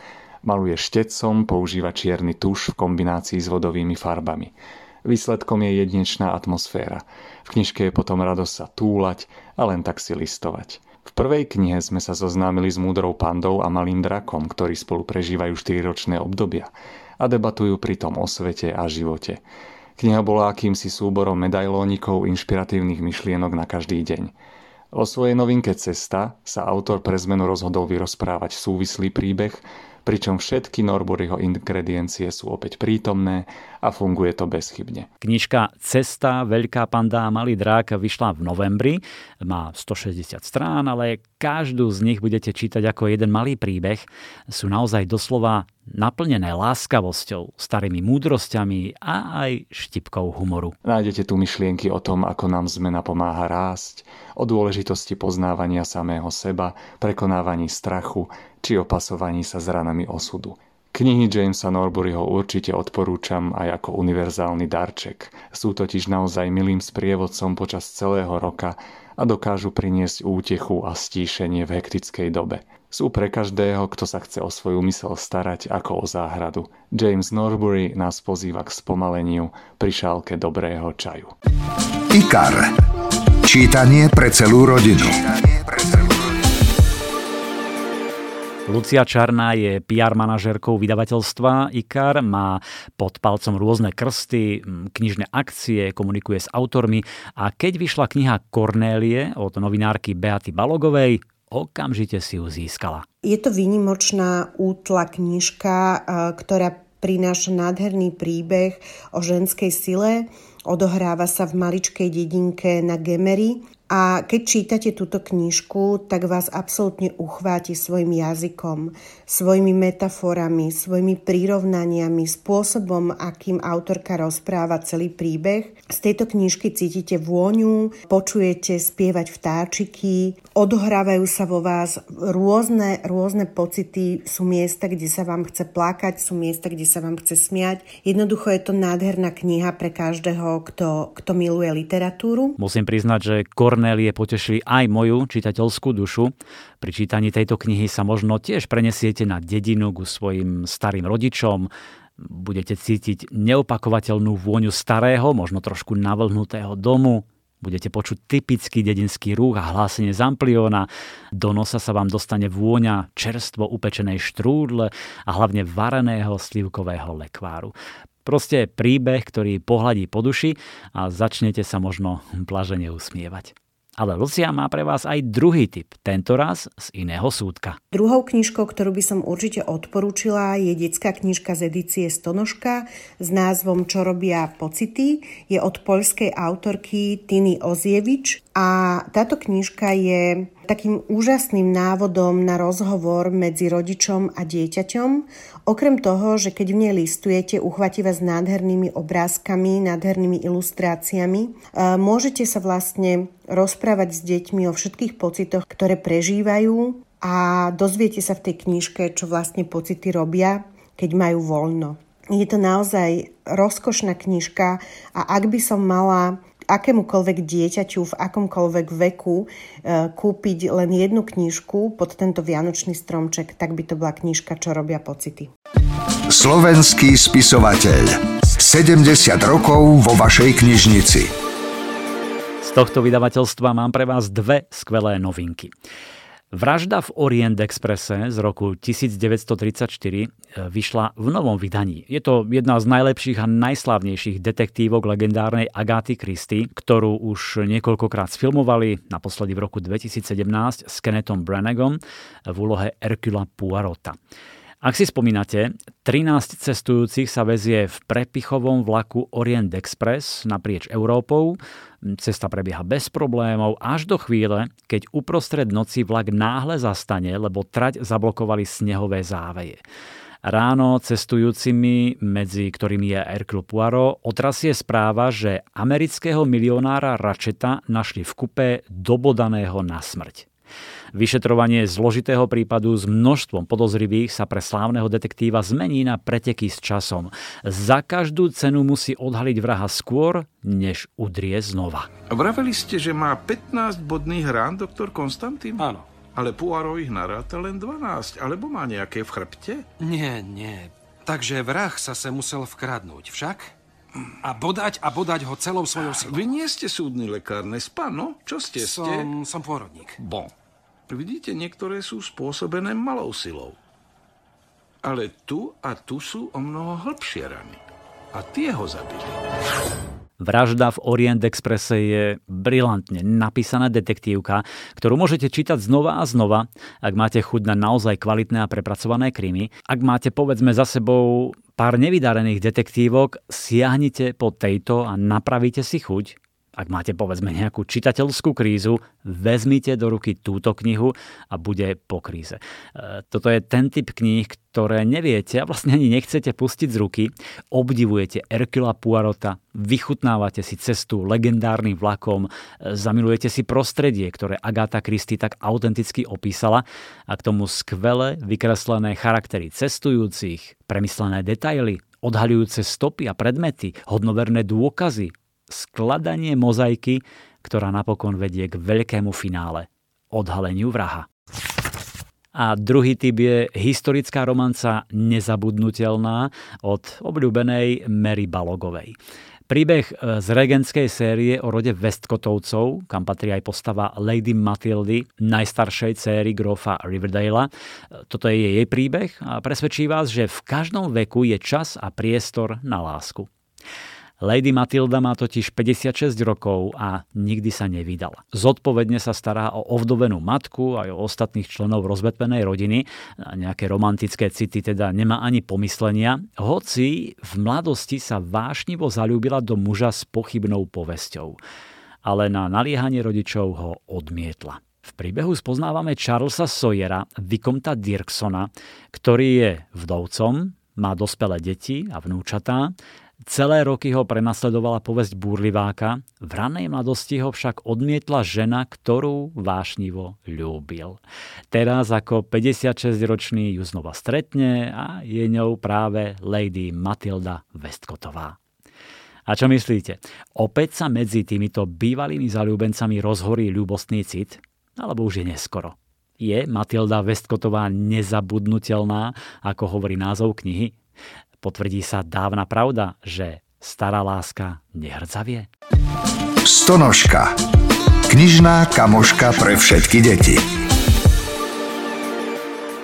Maluje štecom, používa čierny tuš v kombinácii s vodovými farbami. Výsledkom je jedinečná atmosféra. V knižke je potom radosť sa túlať a len tak si listovať. V prvej knihe sme sa zoznámili s múdrou pandou a malým drakom, ktorí spolu prežívajú 4-ročné obdobia a debatujú pritom o svete a živote. Kniha bola akýmsi súborom medailónikov inšpiratívnych myšlienok na každý deň. O svojej novinke Cesta sa autor pre zmenu rozhodol vyrozprávať súvislý príbeh, pričom všetky Norburyho ingrediencie sú opäť prítomné a funguje to bezchybne. Knižka Cesta, Veľká panda a Malý drák vyšla v novembri, má 160 strán, ale každú z nich budete čítať ako jeden malý príbeh. Sú naozaj doslova naplnené láskavosťou, starými múdrosťami a aj štipkou humoru. Nájdete tu myšlienky o tom, ako nám zmena pomáha rásť, o dôležitosti poznávania samého seba, prekonávaní strachu či opasovaní sa s ranami osudu. Knihy Jamesa Norburyho určite odporúčam aj ako univerzálny darček. Sú totiž naozaj milým sprievodcom počas celého roka a dokážu priniesť útechu a stíšenie v hektickej dobe. Sú pre každého, kto sa chce o svoju mysel starať ako o záhradu. James Norbury nás pozýva k spomaleniu pri šálke dobrého čaju. IKAR. Čítanie pre celú rodinu. Lucia Čarná je PR manažérkou vydavateľstva IKAR, má pod palcom rôzne krsty, knižné akcie, komunikuje s autormi a keď vyšla kniha Kornélie od novinárky Beaty Balogovej, okamžite si ju získala. Je to výnimočná útla knižka, e, ktorá prináša nádherný príbeh o ženskej sile. Odohráva sa v maličkej dedinke na Gemery a keď čítate túto knižku, tak vás absolútne uchváti svojim jazykom, svojimi metaforami, svojimi prirovnaniami, spôsobom, akým autorka rozpráva celý príbeh. Z tejto knižky cítite vôňu, počujete spievať vtáčiky, odohrávajú sa vo vás rôzne, rôzne pocity. Sú miesta, kde sa vám chce plakať, sú miesta, kde sa vám chce smiať. Jednoducho je to nádherná kniha pre každého, kto, kto miluje literatúru. Musím priznať, že Kor Kornélie potešili aj moju čitateľskú dušu. Pri čítaní tejto knihy sa možno tiež prenesiete na dedinu ku svojim starým rodičom, Budete cítiť neopakovateľnú vôňu starého, možno trošku navlhnutého domu, Budete počuť typický dedinský rúch a hlásenie z amplióna. Do nosa sa vám dostane vôňa čerstvo upečenej štrúdle a hlavne vareného slivkového lekváru. Proste príbeh, ktorý pohľadí po duši a začnete sa možno blažene usmievať. Ale Lucia má pre vás aj druhý typ, tento raz z iného súdka. Druhou knižkou, ktorú by som určite odporúčila, je detská knižka z edície Stonožka s názvom Čo robia pocity. Je od poľskej autorky Tiny Ozievič a táto knižka je takým úžasným návodom na rozhovor medzi rodičom a dieťaťom. Okrem toho, že keď v nej listujete, uchvatí vás nádhernými obrázkami, nádhernými ilustráciami. E, môžete sa vlastne rozprávať s deťmi o všetkých pocitoch, ktoré prežívajú a dozviete sa v tej knižke, čo vlastne pocity robia, keď majú voľno. Je to naozaj rozkošná knižka a ak by som mala akémukoľvek dieťaťu v akomkoľvek veku e, kúpiť len jednu knižku pod tento vianočný stromček, tak by to bola knižka Čo robia pocity. Slovenský spisovateľ. 70 rokov vo vašej knižnici. Z tohto vydavateľstva mám pre vás dve skvelé novinky. Vražda v Orient Expresse z roku 1934 e, vyšla v novom vydaní. Je to jedna z najlepších a najslavnejších detektívok legendárnej Agáty Christie, ktorú už niekoľkokrát sfilmovali, naposledy v roku 2017 s Kennethom Brannagom v úlohe Hercula Poirota. Ak si spomínate, 13 cestujúcich sa vezie v prepichovom vlaku Orient Express naprieč Európou. Cesta prebieha bez problémov až do chvíle, keď uprostred noci vlak náhle zastane, lebo trať zablokovali snehové záveje. Ráno cestujúcimi, medzi ktorými je Hercule Poirot, otrasie správa, že amerického milionára Račeta našli v kupe dobodaného na smrť. Vyšetrovanie zložitého prípadu s množstvom podozrivých sa pre slávneho detektíva zmení na preteky s časom. Za každú cenu musí odhaliť vraha skôr, než udrie znova. Vraveli ste, že má 15 bodných rán, doktor Konstantín? Áno. Ale Poirot ich naráta len 12, alebo má nejaké v chrbte? Nie, nie. Takže vrah sa se musel vkradnúť, však? A bodať a bodať ho celou svojou silou. Vy nie ste súdny lekár, nespa, no? Čo ste? Som, ste? som pôrodník. Bon. Vidíte, niektoré sú spôsobené malou silou. Ale tu a tu sú o mnoho hĺbšie rany. A tie ho zabili. Vražda v Orient Expresse je brilantne napísaná detektívka, ktorú môžete čítať znova a znova, ak máte chuť na naozaj kvalitné a prepracované krymy. Ak máte povedzme za sebou pár nevydarených detektívok, siahnite po tejto a napravíte si chuť ak máte povedzme nejakú čitateľskú krízu, vezmite do ruky túto knihu a bude po kríze. E, toto je ten typ kníh, ktoré neviete a vlastne ani nechcete pustiť z ruky. Obdivujete Erkila Puarota, vychutnávate si cestu legendárnym vlakom, e, zamilujete si prostredie, ktoré Agáta Christie tak autenticky opísala a k tomu skvele vykreslené charaktery cestujúcich, premyslené detaily, odhaľujúce stopy a predmety, hodnoverné dôkazy, skladanie mozaiky, ktorá napokon vedie k veľkému finále odhaleniu vraha. A druhý typ je historická romanca Nezabudnutelná od obľúbenej Mary Balogovej. Príbeh e, z regentskej série o rode Westcotovcov, kam patrí aj postava Lady Matildy, najstaršej céry grofa Riverdale. E, toto je jej príbeh a presvedčí vás, že v každom veku je čas a priestor na lásku. Lady Matilda má totiž 56 rokov a nikdy sa nevydala. Zodpovedne sa stará o ovdovenú matku aj o ostatných členov rozvetvenej rodiny. Nejaké romantické city teda nemá ani pomyslenia, hoci v mladosti sa vášnivo zalúbila do muža s pochybnou povesťou. Ale na naliehanie rodičov ho odmietla. V príbehu spoznávame Charlesa Sawyera, Vikomta Dirksona, ktorý je vdovcom, má dospelé deti a vnúčatá, Celé roky ho prenasledovala povesť búrliváka, v ranej mladosti ho však odmietla žena, ktorú vášnivo ľúbil. Teraz ako 56-ročný ju znova stretne a je ňou práve Lady Matilda Westcottová. A čo myslíte? Opäť sa medzi týmito bývalými zalúbencami rozhorí ľubostný cit? Alebo už je neskoro? Je Matilda Westcottová nezabudnutelná, ako hovorí názov knihy? Potvrdí sa dávna pravda, že stará láska nehrdzavie? Stonožka. Knižná kamoška pre všetky deti.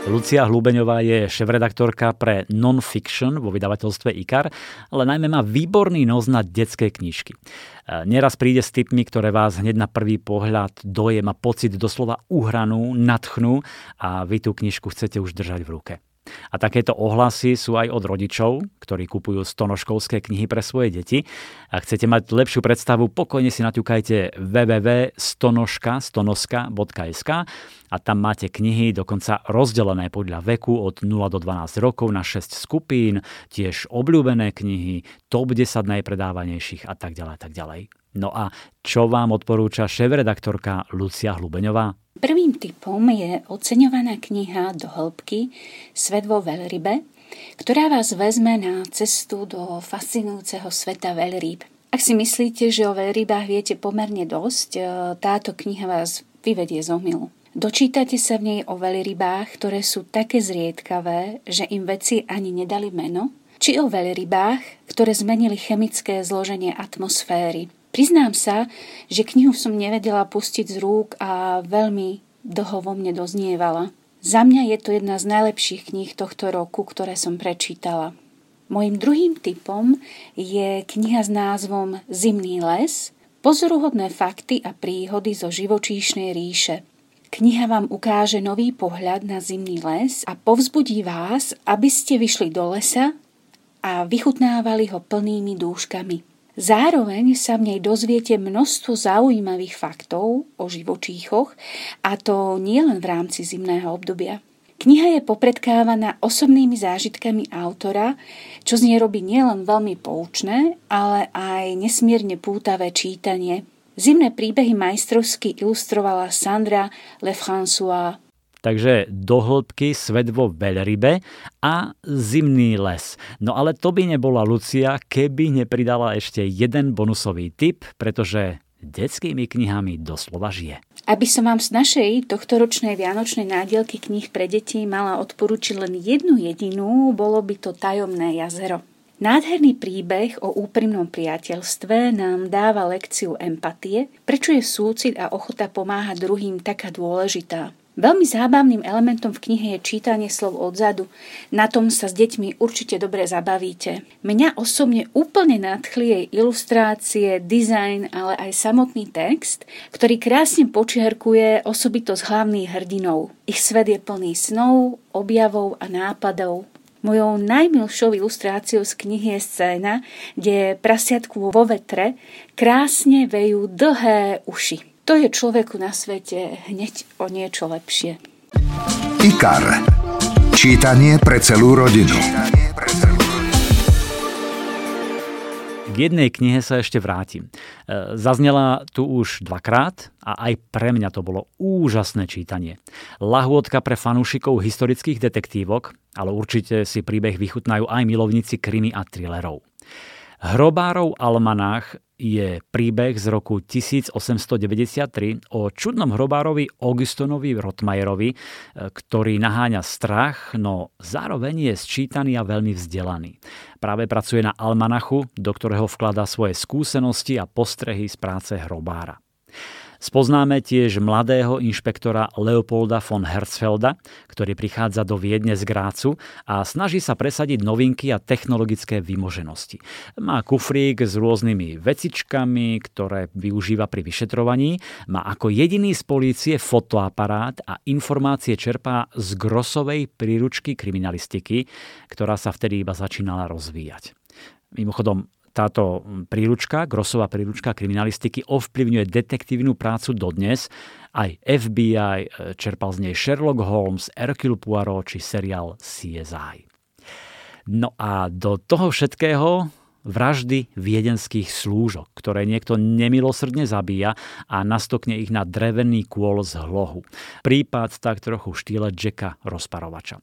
Lucia Hlubeňová je šéf-redaktorka pre non-fiction vo vydavateľstve IKAR, ale najmä má výborný nos na detské knižky. E, neraz príde s typmi, ktoré vás hneď na prvý pohľad dojem a pocit doslova uhranú, natchnú a vy tú knižku chcete už držať v ruke. A takéto ohlasy sú aj od rodičov, ktorí kupujú stonoškolské knihy pre svoje deti. A chcete mať lepšiu predstavu, pokojne si naťukajte www.stonoska.sk a tam máte knihy dokonca rozdelené podľa veku od 0 do 12 rokov na 6 skupín, tiež obľúbené knihy, top 10 najpredávanejších a tak ďalej, tak ďalej. No a čo vám odporúča šéf-redaktorka Lucia Hlubeňová? Prvým typom je oceňovaná kniha do hĺbky Svet vo veľrybe, ktorá vás vezme na cestu do fascinujúceho sveta veľrýb. Ak si myslíte, že o veľrybách viete pomerne dosť, e, táto kniha vás vyvedie z omilu. Dočítate sa v nej o veľrybách, ktoré sú také zriedkavé, že im veci ani nedali meno, či o veľrybách, ktoré zmenili chemické zloženie atmosféry, Priznám sa, že knihu som nevedela pustiť z rúk a veľmi dlho vo mne doznievala. Za mňa je to jedna z najlepších kníh tohto roku, ktoré som prečítala. Mojím druhým typom je kniha s názvom Zimný les, pozoruhodné fakty a príhody zo živočíšnej ríše. Kniha vám ukáže nový pohľad na zimný les a povzbudí vás, aby ste vyšli do lesa a vychutnávali ho plnými dúškami. Zároveň sa v nej dozviete množstvo zaujímavých faktov o živočíchoch a to nielen v rámci zimného obdobia. Kniha je popredkávaná osobnými zážitkami autora, čo z nej robí nielen veľmi poučné, ale aj nesmierne pútavé čítanie. Zimné príbehy majstrovsky ilustrovala Sandra Lefrancois Takže do hĺbky svet vo veľrybe a zimný les. No ale to by nebola Lucia, keby nepridala ešte jeden bonusový tip, pretože detskými knihami doslova žije. Aby som vám z našej tohtoročnej vianočnej nádielky kníh pre deti mala odporučiť len jednu jedinú, bolo by to Tajomné jazero. Nádherný príbeh o úprimnom priateľstve nám dáva lekciu empatie, prečo je súcit a ochota pomáhať druhým taká dôležitá. Veľmi zábavným elementom v knihe je čítanie slov odzadu. Na tom sa s deťmi určite dobre zabavíte. Mňa osobne úplne nadchli jej ilustrácie, dizajn, ale aj samotný text, ktorý krásne počiarkuje osobitosť hlavných hrdinov. Ich svet je plný snov, objavov a nápadov. Mojou najmilšou ilustráciou z knihy je scéna, kde prasiatku vo vetre krásne vejú dlhé uši. To je človeku na svete hneď o niečo lepšie. IKAR. Čítanie pre celú rodinu. K jednej knihe sa ešte vrátim. E, zaznela tu už dvakrát a aj pre mňa to bolo úžasné čítanie. Lahôdka pre fanúšikov historických detektívok, ale určite si príbeh vychutnajú aj milovníci krimi a thrillerov. Hrobárov almanách je príbeh z roku 1893 o čudnom hrobárovi Augustonovi Rotmajerovi, e, ktorý naháňa strach, no zároveň je sčítaný a veľmi vzdelaný. Práve pracuje na almanachu, do ktorého vkladá svoje skúsenosti a postrehy z práce hrobára. Spoznáme tiež mladého inšpektora Leopolda von Herzfelda, ktorý prichádza do Viedne z Grácu a snaží sa presadiť novinky a technologické vymoženosti. Má kufrík s rôznymi vecičkami, ktoré využíva pri vyšetrovaní, má ako jediný z polície fotoaparát a informácie čerpá z grosovej príručky kriminalistiky, ktorá sa vtedy iba začínala rozvíjať. Mimochodom, táto príručka, Grosová príručka kriminalistiky, ovplyvňuje detektívnu prácu dodnes. Aj FBI e, čerpal z nej Sherlock Holmes, Hercule Poirot či seriál CSI. No a do toho všetkého vraždy viedenských slúžok, ktoré niekto nemilosrdne zabíja a nastokne ich na drevený kôl z hlohu. Prípad tak trochu štýle Jacka rozparovača.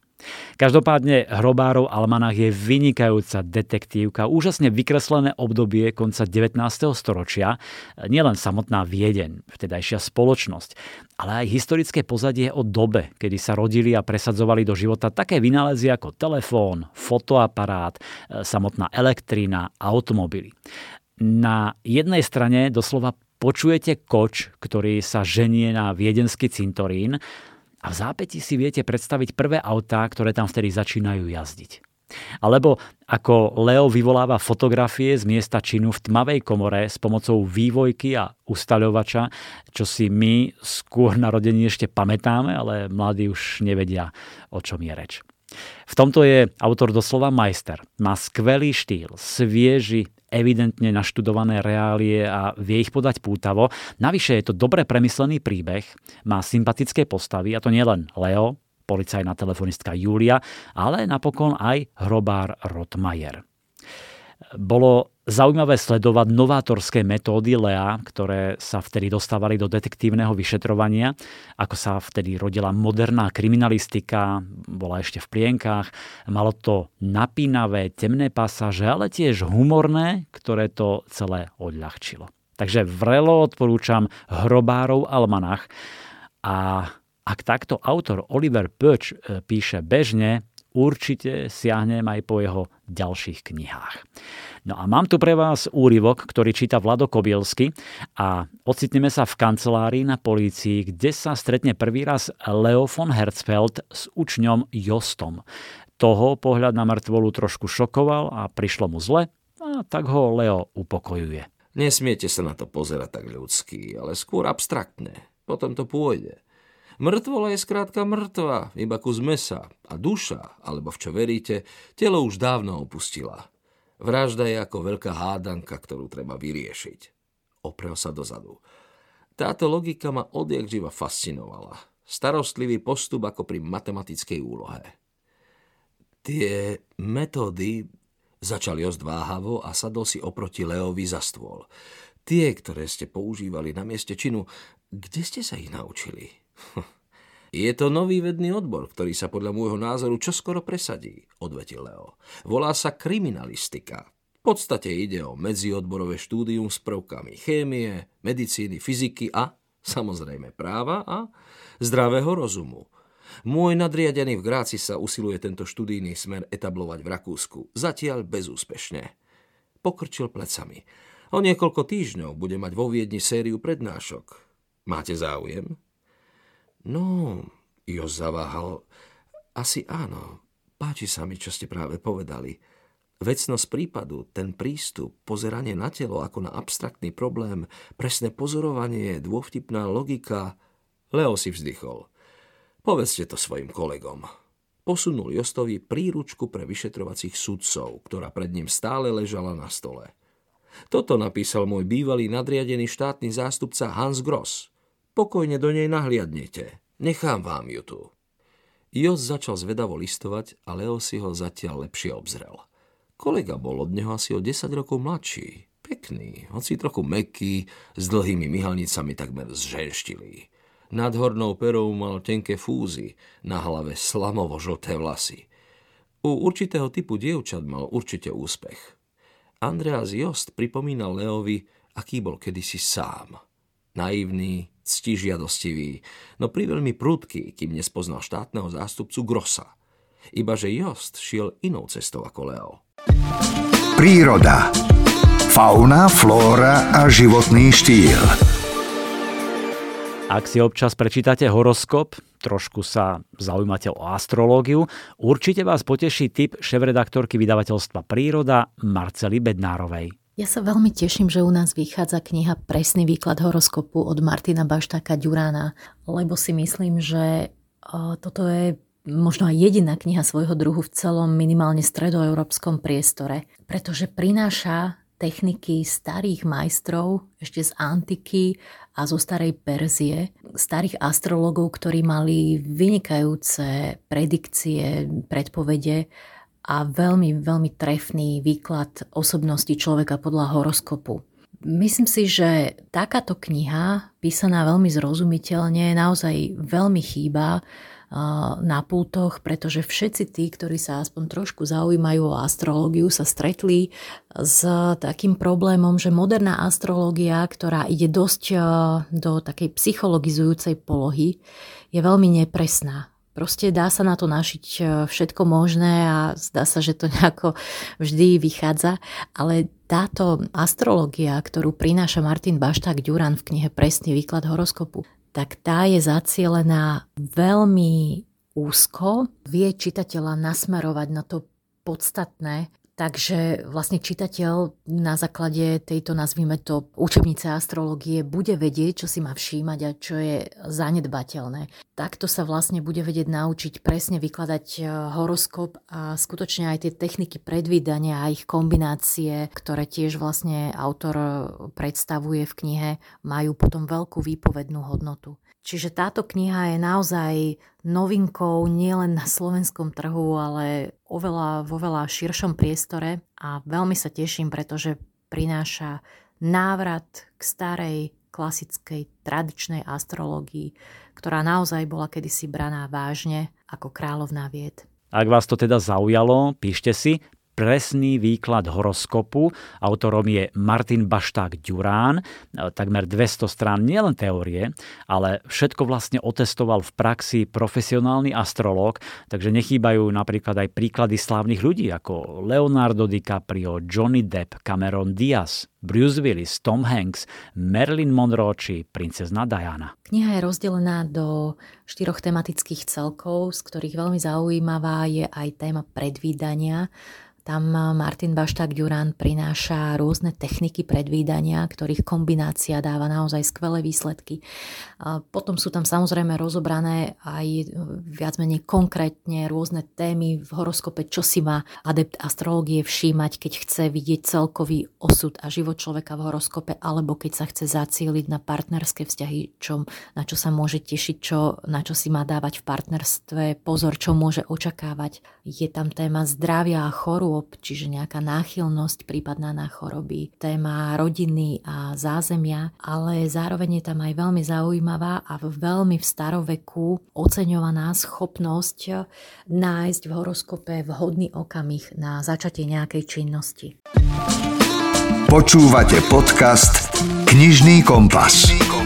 Každopádne Hrobárov almanach je vynikajúca detektívka, úžasne vykreslené obdobie konca 19. storočia, nielen samotná Viedeň, vtedajšia spoločnosť, ale aj historické pozadie o dobe, kedy sa rodili a presadzovali do života také vynálezy ako telefón, fotoaparát, samotná elektrína, automobily. Na jednej strane doslova počujete koč, ktorý sa ženie na viedenský cintorín a v zápäti si viete predstaviť prvé autá, ktoré tam vtedy začínajú jazdiť. Alebo ako Leo vyvoláva fotografie z miesta činu v tmavej komore s pomocou vývojky a ustaľovača, čo si my skôr narodení ešte pamätáme, ale mladí už nevedia, o čom je reč. V tomto je autor doslova majster. Má skvelý štýl, svieži, evidentne naštudované reálie a vie ich podať pútavo. Navyše je to dobre premyslený príbeh, má sympatické postavy, a to nielen Leo, policajná telefonistka Julia, ale napokon aj hrobár Rotmajer. Bolo zaujímavé sledovať novátorské metódy Lea, ktoré sa vtedy dostávali do detektívneho vyšetrovania, ako sa vtedy rodila moderná kriminalistika, bola ešte v plienkách, malo to napínavé, temné pasáže, ale tiež humorné, ktoré to celé odľahčilo. Takže vrelo odporúčam Hrobárov Almanach a ak takto autor Oliver Pöč e, píše bežne, určite siahnem aj po jeho ďalších knihách. No a mám tu pre vás úryvok, ktorý číta Vlado Kobielsky a ocitneme sa v kancelárii na polícii, kde sa stretne prvý raz Leo von Herzfeld s učňom Jostom. Toho pohľad na mŕtvolu trošku šokoval a prišlo mu zle, a tak ho Leo upokojuje. Nesmiete sa na to pozerať tak ľudský, ale skôr abstraktne. Potom to pôjde. Mŕtvola je skrátka mŕtva, iba kus mesa a duša, alebo v čo veríte, telo už dávno opustila. Vražda je ako veľká hádanka, ktorú treba vyriešiť. Oprel sa dozadu. Táto logika ma odjak živa fascinovala. Starostlivý postup ako pri matematickej úlohe. Tie metódy začali osť váhavo a sadol si oproti Leovi za stôl. Tie, ktoré ste používali na mieste činu, kde ste sa ich naučili? [laughs] Je to nový vedný odbor, ktorý sa podľa môjho názoru čoskoro presadí, odvetil Leo. Volá sa kriminalistika. V podstate ide o medziodborové štúdium s prvkami chémie, medicíny, fyziky a, samozrejme, práva a zdravého rozumu. Môj nadriadený v Gráci sa usiluje tento študijný smer etablovať v Rakúsku, zatiaľ bezúspešne. Pokrčil plecami. O niekoľko týždňov bude mať vo Viedni sériu prednášok. Máte záujem? No, Jo zaváhal. Asi áno. Páči sa mi, čo ste práve povedali. Vecnosť prípadu, ten prístup, pozeranie na telo ako na abstraktný problém, presné pozorovanie, dôvtipná logika. Leo si vzdychol. Povedzte to svojim kolegom. Posunul Jostovi príručku pre vyšetrovacích sudcov, ktorá pred ním stále ležala na stole. Toto napísal môj bývalý nadriadený štátny zástupca Hans Gross. Pokojne do nej nahliadnete. Nechám vám ju tu. Jos začal zvedavo listovať a Leo si ho zatiaľ lepšie obzrel. Kolega bol od neho asi o 10 rokov mladší. Pekný, hoci trochu meký, s dlhými myhalnicami takmer zženštilý. Nad hornou perou mal tenké fúzy, na hlave slamovo-žlté vlasy. U určitého typu dievčat mal určite úspech. Andreas Jost pripomínal Leovi, aký bol kedysi sám. Naivný, ctižiadostivý, no priveľmi prudký, kým nespoznal štátneho zástupcu Grossa. Ibaže Jost šiel inou cestou ako Leo. Príroda. Fauna, flóra a životný štýl. Ak si občas prečítate horoskop, trošku sa zaujímate o astrológiu, určite vás poteší tip šéf-redaktorky vydavateľstva Príroda Marcely Bednárovej. Ja sa veľmi teším, že u nás vychádza kniha Presný výklad horoskopu od Martina Baštáka Ďurána, lebo si myslím, že toto je možno aj jediná kniha svojho druhu v celom minimálne stredoeurópskom priestore, pretože prináša techniky starých majstrov ešte z antiky a zo starej Perzie, starých astrologov, ktorí mali vynikajúce predikcie, predpovede a veľmi, veľmi trefný výklad osobnosti človeka podľa horoskopu. Myslím si, že takáto kniha, písaná veľmi zrozumiteľne, naozaj veľmi chýba na pultoch, pretože všetci tí, ktorí sa aspoň trošku zaujímajú o astrológiu, sa stretli s takým problémom, že moderná astrológia, ktorá ide dosť do takej psychologizujúcej polohy, je veľmi nepresná. Proste dá sa na to našiť všetko možné a zdá sa, že to [laughs] nejako vždy vychádza, ale táto astrológia, ktorú prináša Martin Bašták Duran v knihe Presný výklad horoskopu, tak tá je zacielená veľmi úzko, vie čitateľa nasmerovať na to podstatné, Takže vlastne čitateľ na základe tejto, nazvime to, učebnice astrológie bude vedieť, čo si má všímať a čo je zanedbateľné. Takto sa vlastne bude vedieť naučiť presne vykladať e, horoskop a skutočne aj tie techniky predvídania a ich kombinácie, ktoré tiež vlastne autor e, predstavuje v knihe, majú potom veľkú výpovednú hodnotu. Čiže táto kniha je naozaj novinkou nielen na slovenskom trhu, ale oveľa, vo veľa širšom priestore a veľmi sa teším, pretože prináša návrat k starej klasickej tradičnej astrológii, ktorá naozaj bola kedysi braná vážne ako kráľovná vied. Ak vás to teda zaujalo, píšte si presný výklad horoskopu. Autorom je Martin Bašták Ďurán, takmer 200 strán nielen teórie, ale všetko vlastne otestoval v praxi profesionálny astrológ, takže nechýbajú napríklad aj príklady slávnych ľudí ako Leonardo DiCaprio, Johnny Depp, Cameron Diaz, Bruce Willis, Tom Hanks, Marilyn Monroe či princezna Diana. Kniha je rozdelená do štyroch tematických celkov, z ktorých veľmi zaujímavá je aj téma predvídania, tam Martin Bašták Durán prináša rôzne techniky predvídania, ktorých kombinácia dáva naozaj skvelé výsledky. Potom sú tam samozrejme rozobrané aj viac menej konkrétne rôzne témy v horoskope, čo si má adept astrológie všímať, keď chce vidieť celkový osud a život človeka v horoskope, alebo keď sa chce zacieliť na partnerské vzťahy, čo, na čo sa môže tešiť, čo, na čo si má dávať v partnerstve pozor, čo môže očakávať. Je tam téma zdravia a chorú chorôb, čiže nejaká náchylnosť prípadná na choroby, téma rodiny a zázemia, ale zároveň je tam aj veľmi zaujímavá a veľmi v staroveku oceňovaná schopnosť nájsť v horoskope vhodný okamih na začatie nejakej činnosti. Počúvate podcast Knižný kompas. Knižný kompas.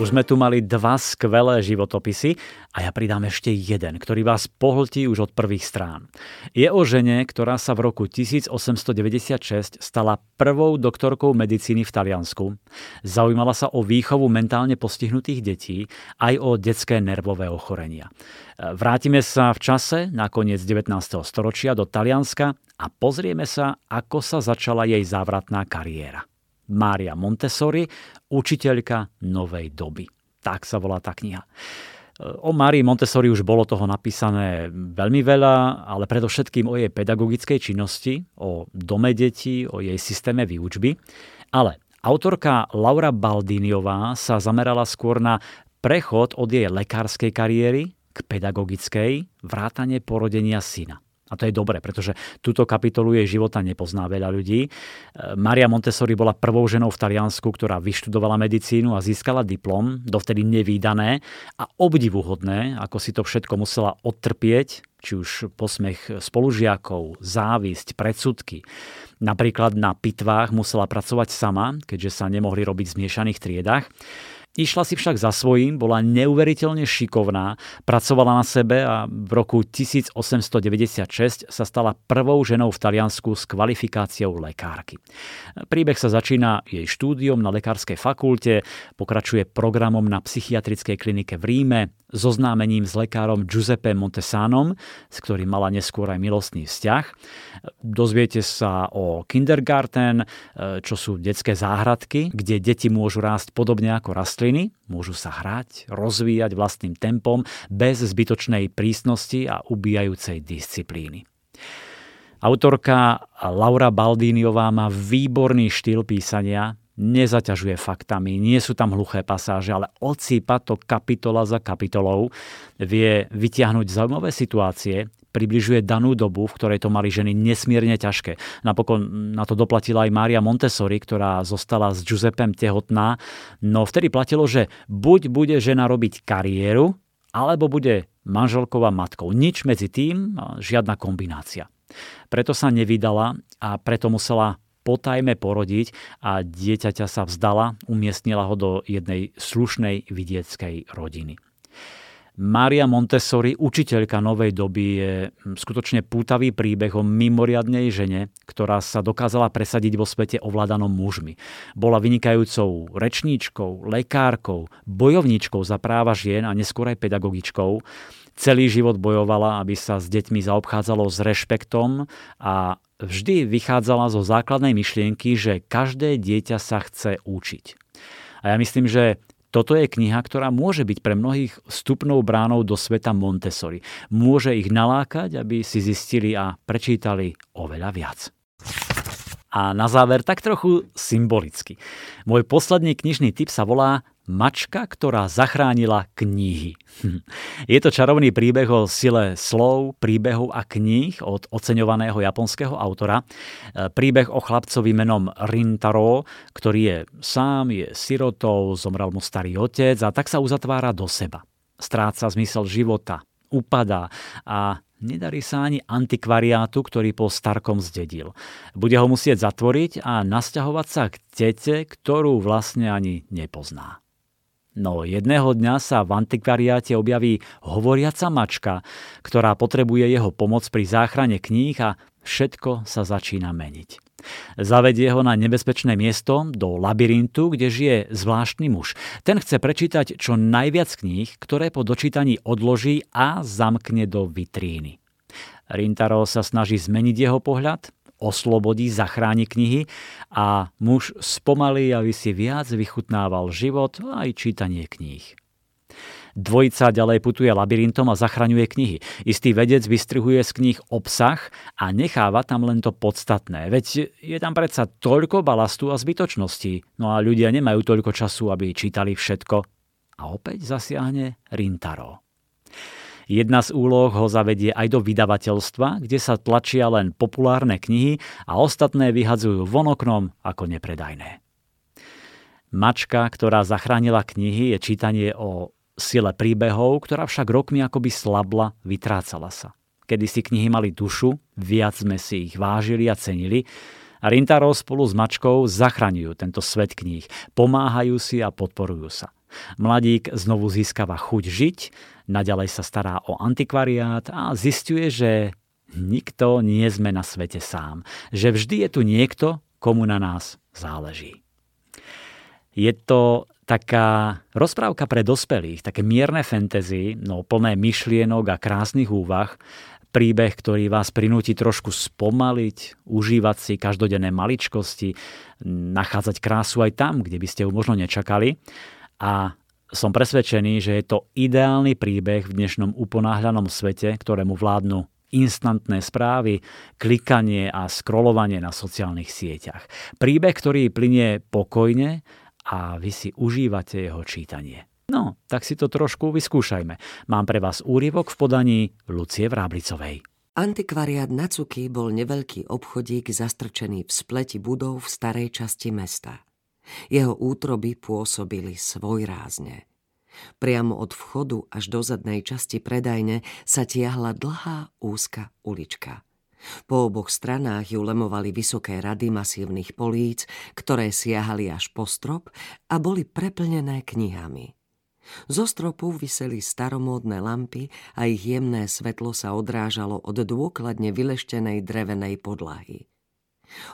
Už sme tu mali dva skvelé životopisy a ja pridám ešte jeden, ktorý vás pohltí už od prvých strán. Je o žene, ktorá sa v roku 1896 stala prvou doktorkou medicíny v Taliansku. Zaujímala sa o výchovu mentálne postihnutých detí aj o detské nervové ochorenia. Vrátime sa v čase na koniec 19. storočia do Talianska a pozrieme sa, ako sa začala jej závratná kariéra. Mária Montessori, učiteľka novej doby. Tak sa volá tá kniha. O Márii Montessori už bolo toho napísané veľmi veľa, ale predovšetkým o jej pedagogickej činnosti, o dome detí, o jej systéme výučby. Ale autorka Laura Baldiniová sa zamerala skôr na prechod od jej lekárskej kariéry k pedagogickej, vrátane porodenia syna. A to je dobré, pretože túto kapitolu jej života nepozná veľa ľudí. E, Maria Montessori bola prvou ženou v Taliansku, ktorá vyštudovala medicínu a získala diplom, dovtedy nevýdané a obdivuhodné, ako si to všetko musela odtrpieť, či už posmech spolužiakov, závisť, predsudky. Napríklad na pitvách musela pracovať sama, keďže sa nemohli robiť v zmiešaných triedách. Išla si však za svojím, bola neuveriteľne šikovná, pracovala na sebe a v roku 1896 sa stala prvou ženou v Taliansku s kvalifikáciou lekárky. Príbeh sa začína jej štúdiom na lekárskej fakulte, pokračuje programom na psychiatrickej klinike v Ríme, zoznámením s lekárom Giuseppe Montesanom, s ktorým mala neskôr aj milostný vzťah. Dozviete sa o kindergarten, čo sú detské záhradky, kde deti môžu rásť podobne ako rastliny, môžu sa hrať, rozvíjať vlastným tempom, bez zbytočnej prísnosti a ubíjajúcej disciplíny. Autorka Laura Baldíniová má výborný štýl písania, nezaťažuje faktami, nie sú tam hluché pasáže, ale odsýpa to kapitola za kapitolou, vie vytiahnuť zaujímavé situácie, približuje danú dobu, v ktorej to mali ženy nesmierne ťažké. Napokon na to doplatila aj Mária Montessori, ktorá zostala s Giuseppem tehotná. No vtedy platilo, že buď bude žena robiť kariéru, alebo bude manželkou a matkou. Nič medzi tým, žiadna kombinácia. Preto sa nevydala a preto musela potajme porodiť a dieťaťa sa vzdala, umiestnila ho do jednej slušnej vidieckej rodiny. Mária Montessori, učiteľka novej doby, je skutočne pútavý príbeh o mimoriadnej žene, ktorá sa dokázala presadiť vo svete ovládanom mužmi. Bola vynikajúcou rečníčkou, lekárkou, bojovníčkou za práva žien a neskôr aj pedagogičkou. Celý život bojovala, aby sa s deťmi zaobchádzalo s rešpektom a vždy vychádzala zo základnej myšlienky, že každé dieťa sa chce učiť. A ja myslím, že toto je kniha, ktorá môže byť pre mnohých vstupnou bránou do sveta Montessori. Môže ich nalákať, aby si zistili a prečítali oveľa viac. A na záver tak trochu symbolicky. Môj posledný knižný tip sa volá Mačka, ktorá zachránila knihy. Je to čarovný príbeh o sile slov, príbehov a kníh od oceňovaného japonského autora. E, príbeh o chlapcovi menom Rintaro, ktorý je sám, je sirotou, zomrel mu starý otec a tak sa uzatvára do seba. Stráca zmysel života, upadá a nedarí sa ani antikvariátu, ktorý po Starkom zdedil. Bude ho musieť zatvoriť a nasťahovať sa k tete, ktorú vlastne ani nepozná. No jedného dňa sa v antikvariáte objaví hovoriaca mačka, ktorá potrebuje jeho pomoc pri záchrane kníh a všetko sa začína meniť. Zavedie ho na nebezpečné miesto, do labyrintu, kde žije zvláštny muž. Ten chce prečítať čo najviac kníh, ktoré po dočítaní odloží a zamkne do vitríny. Rintaro sa snaží zmeniť jeho pohľad, oslobodí, zachráni knihy a muž spomalí, aby si viac vychutnával život a aj čítanie kníh. Dvojica ďalej putuje labyrintom a zachraňuje knihy. Istý vedec vystrihuje z kníh obsah a necháva tam len to podstatné. Veď je tam predsa toľko balastu a zbytočností. No a ľudia nemajú toľko času, aby čítali všetko. A opäť zasiahne Rintaro. Jedna z úloh ho zavedie aj do vydavateľstva, kde sa tlačia len populárne knihy a ostatné vyhadzujú von oknom ako nepredajné. Mačka, ktorá zachránila knihy, je čítanie o sile príbehov, ktorá však rokmi akoby slabla, vytrácala sa. Kedy si knihy mali dušu, viac sme si ich vážili a cenili, a Rintaro spolu s Mačkou zachraňujú tento svet kníh, pomáhajú si a podporujú sa. Mladík znovu získava chuť žiť naďalej sa stará o antikvariát a zistuje, že nikto nie sme na svete sám. Že vždy je tu niekto, komu na nás záleží. Je to taká rozprávka pre dospelých, také mierne fantasy, no plné myšlienok a krásnych úvah, príbeh, ktorý vás prinúti trošku spomaliť, užívať si každodenné maličkosti, nachádzať krásu aj tam, kde by ste ju možno nečakali. A som presvedčený, že je to ideálny príbeh v dnešnom uponáhľanom svete, ktorému vládnu instantné správy, klikanie a scrollovanie na sociálnych sieťach. Príbeh, ktorý plinie pokojne a vy si užívate jeho čítanie. No, tak si to trošku vyskúšajme. Mám pre vás úryvok v podaní Lucie Vráblicovej. Antikvariát Nacuky bol neveľký obchodík zastrčený v spleti budov v starej časti mesta – jeho útroby pôsobili svojrázne. Priamo od vchodu až do zadnej časti predajne sa tiahla dlhá úzka ulička. Po oboch stranách ju lemovali vysoké rady masívnych políc, ktoré siahali až po strop a boli preplnené knihami. Zo stropu vyseli staromódne lampy a ich jemné svetlo sa odrážalo od dôkladne vyleštenej drevenej podlahy.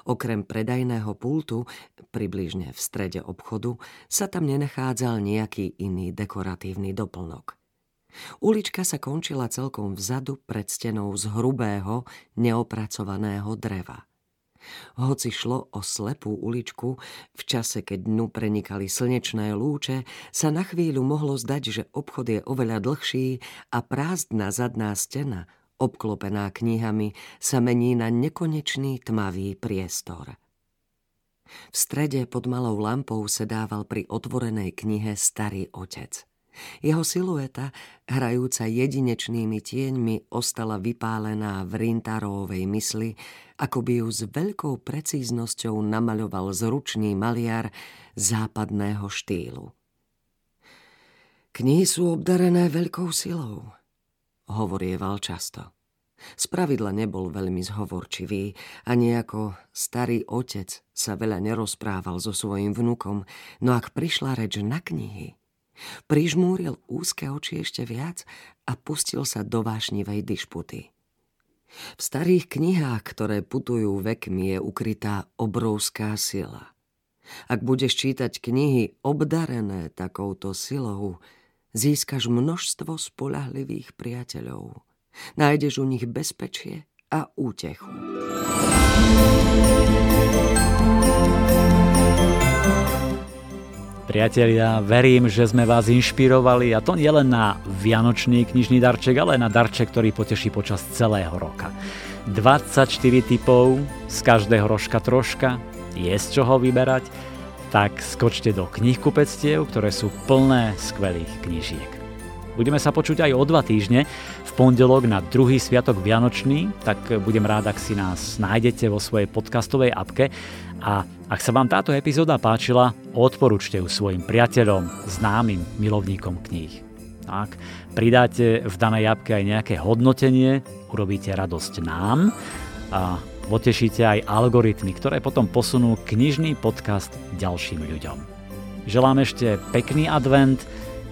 Okrem predajného pultu, približne v strede obchodu, sa tam nenachádzal nejaký iný dekoratívny doplnok. Ulička sa končila celkom vzadu pred stenou z hrubého, neopracovaného dreva. Hoci šlo o slepú uličku, v čase, keď dnu prenikali slnečné lúče, sa na chvíľu mohlo zdať, že obchod je oveľa dlhší a prázdna zadná stena obklopená knihami, sa mení na nekonečný tmavý priestor. V strede pod malou lampou sedával pri otvorenej knihe starý otec. Jeho silueta, hrajúca jedinečnými tieňmi, ostala vypálená v Rintarovej mysli, ako by ju s veľkou precíznosťou namaľoval zručný maliar západného štýlu. Knihy sú obdarené veľkou silou, hovorieval často. Spravidla nebol veľmi zhovorčivý, ani ako starý otec sa veľa nerozprával so svojim vnukom, no ak prišla reč na knihy, prižmúril úzke oči ešte viac a pustil sa do vášnivej dišputy. V starých knihách, ktoré putujú vekmi, je ukrytá obrovská sila. Ak budeš čítať knihy obdarené takouto silou, získaš množstvo spolahlivých priateľov. Nájdeš u nich bezpečie a útechu. Priatelia, verím, že sme vás inšpirovali a to nielen na vianočný knižný darček, ale na darček, ktorý poteší počas celého roka. 24 typov, z každého rožka troška, je z čoho vyberať, tak skočte do knihkupectiev, ktoré sú plné skvelých knižiek. Budeme sa počuť aj o dva týždne, v pondelok na druhý sviatok Vianočný, tak budem rád, ak si nás nájdete vo svojej podcastovej apke a ak sa vám táto epizóda páčila, odporúčte ju svojim priateľom, známym milovníkom kníh. Ak pridáte v danej apke aj nejaké hodnotenie, urobíte radosť nám a potešíte aj algoritmy, ktoré potom posunú knižný podcast ďalším ľuďom. Želám ešte pekný advent,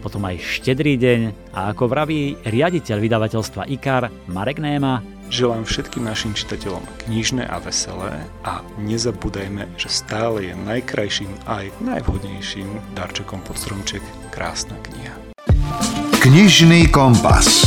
potom aj štedrý deň a ako vraví riaditeľ vydavateľstva IKAR Marek Néma, Želám všetkým našim čitateľom knižné a veselé a nezabúdajme, že stále je najkrajším a aj najvhodnejším darčekom pod stromček krásna kniha. Knižný kompas.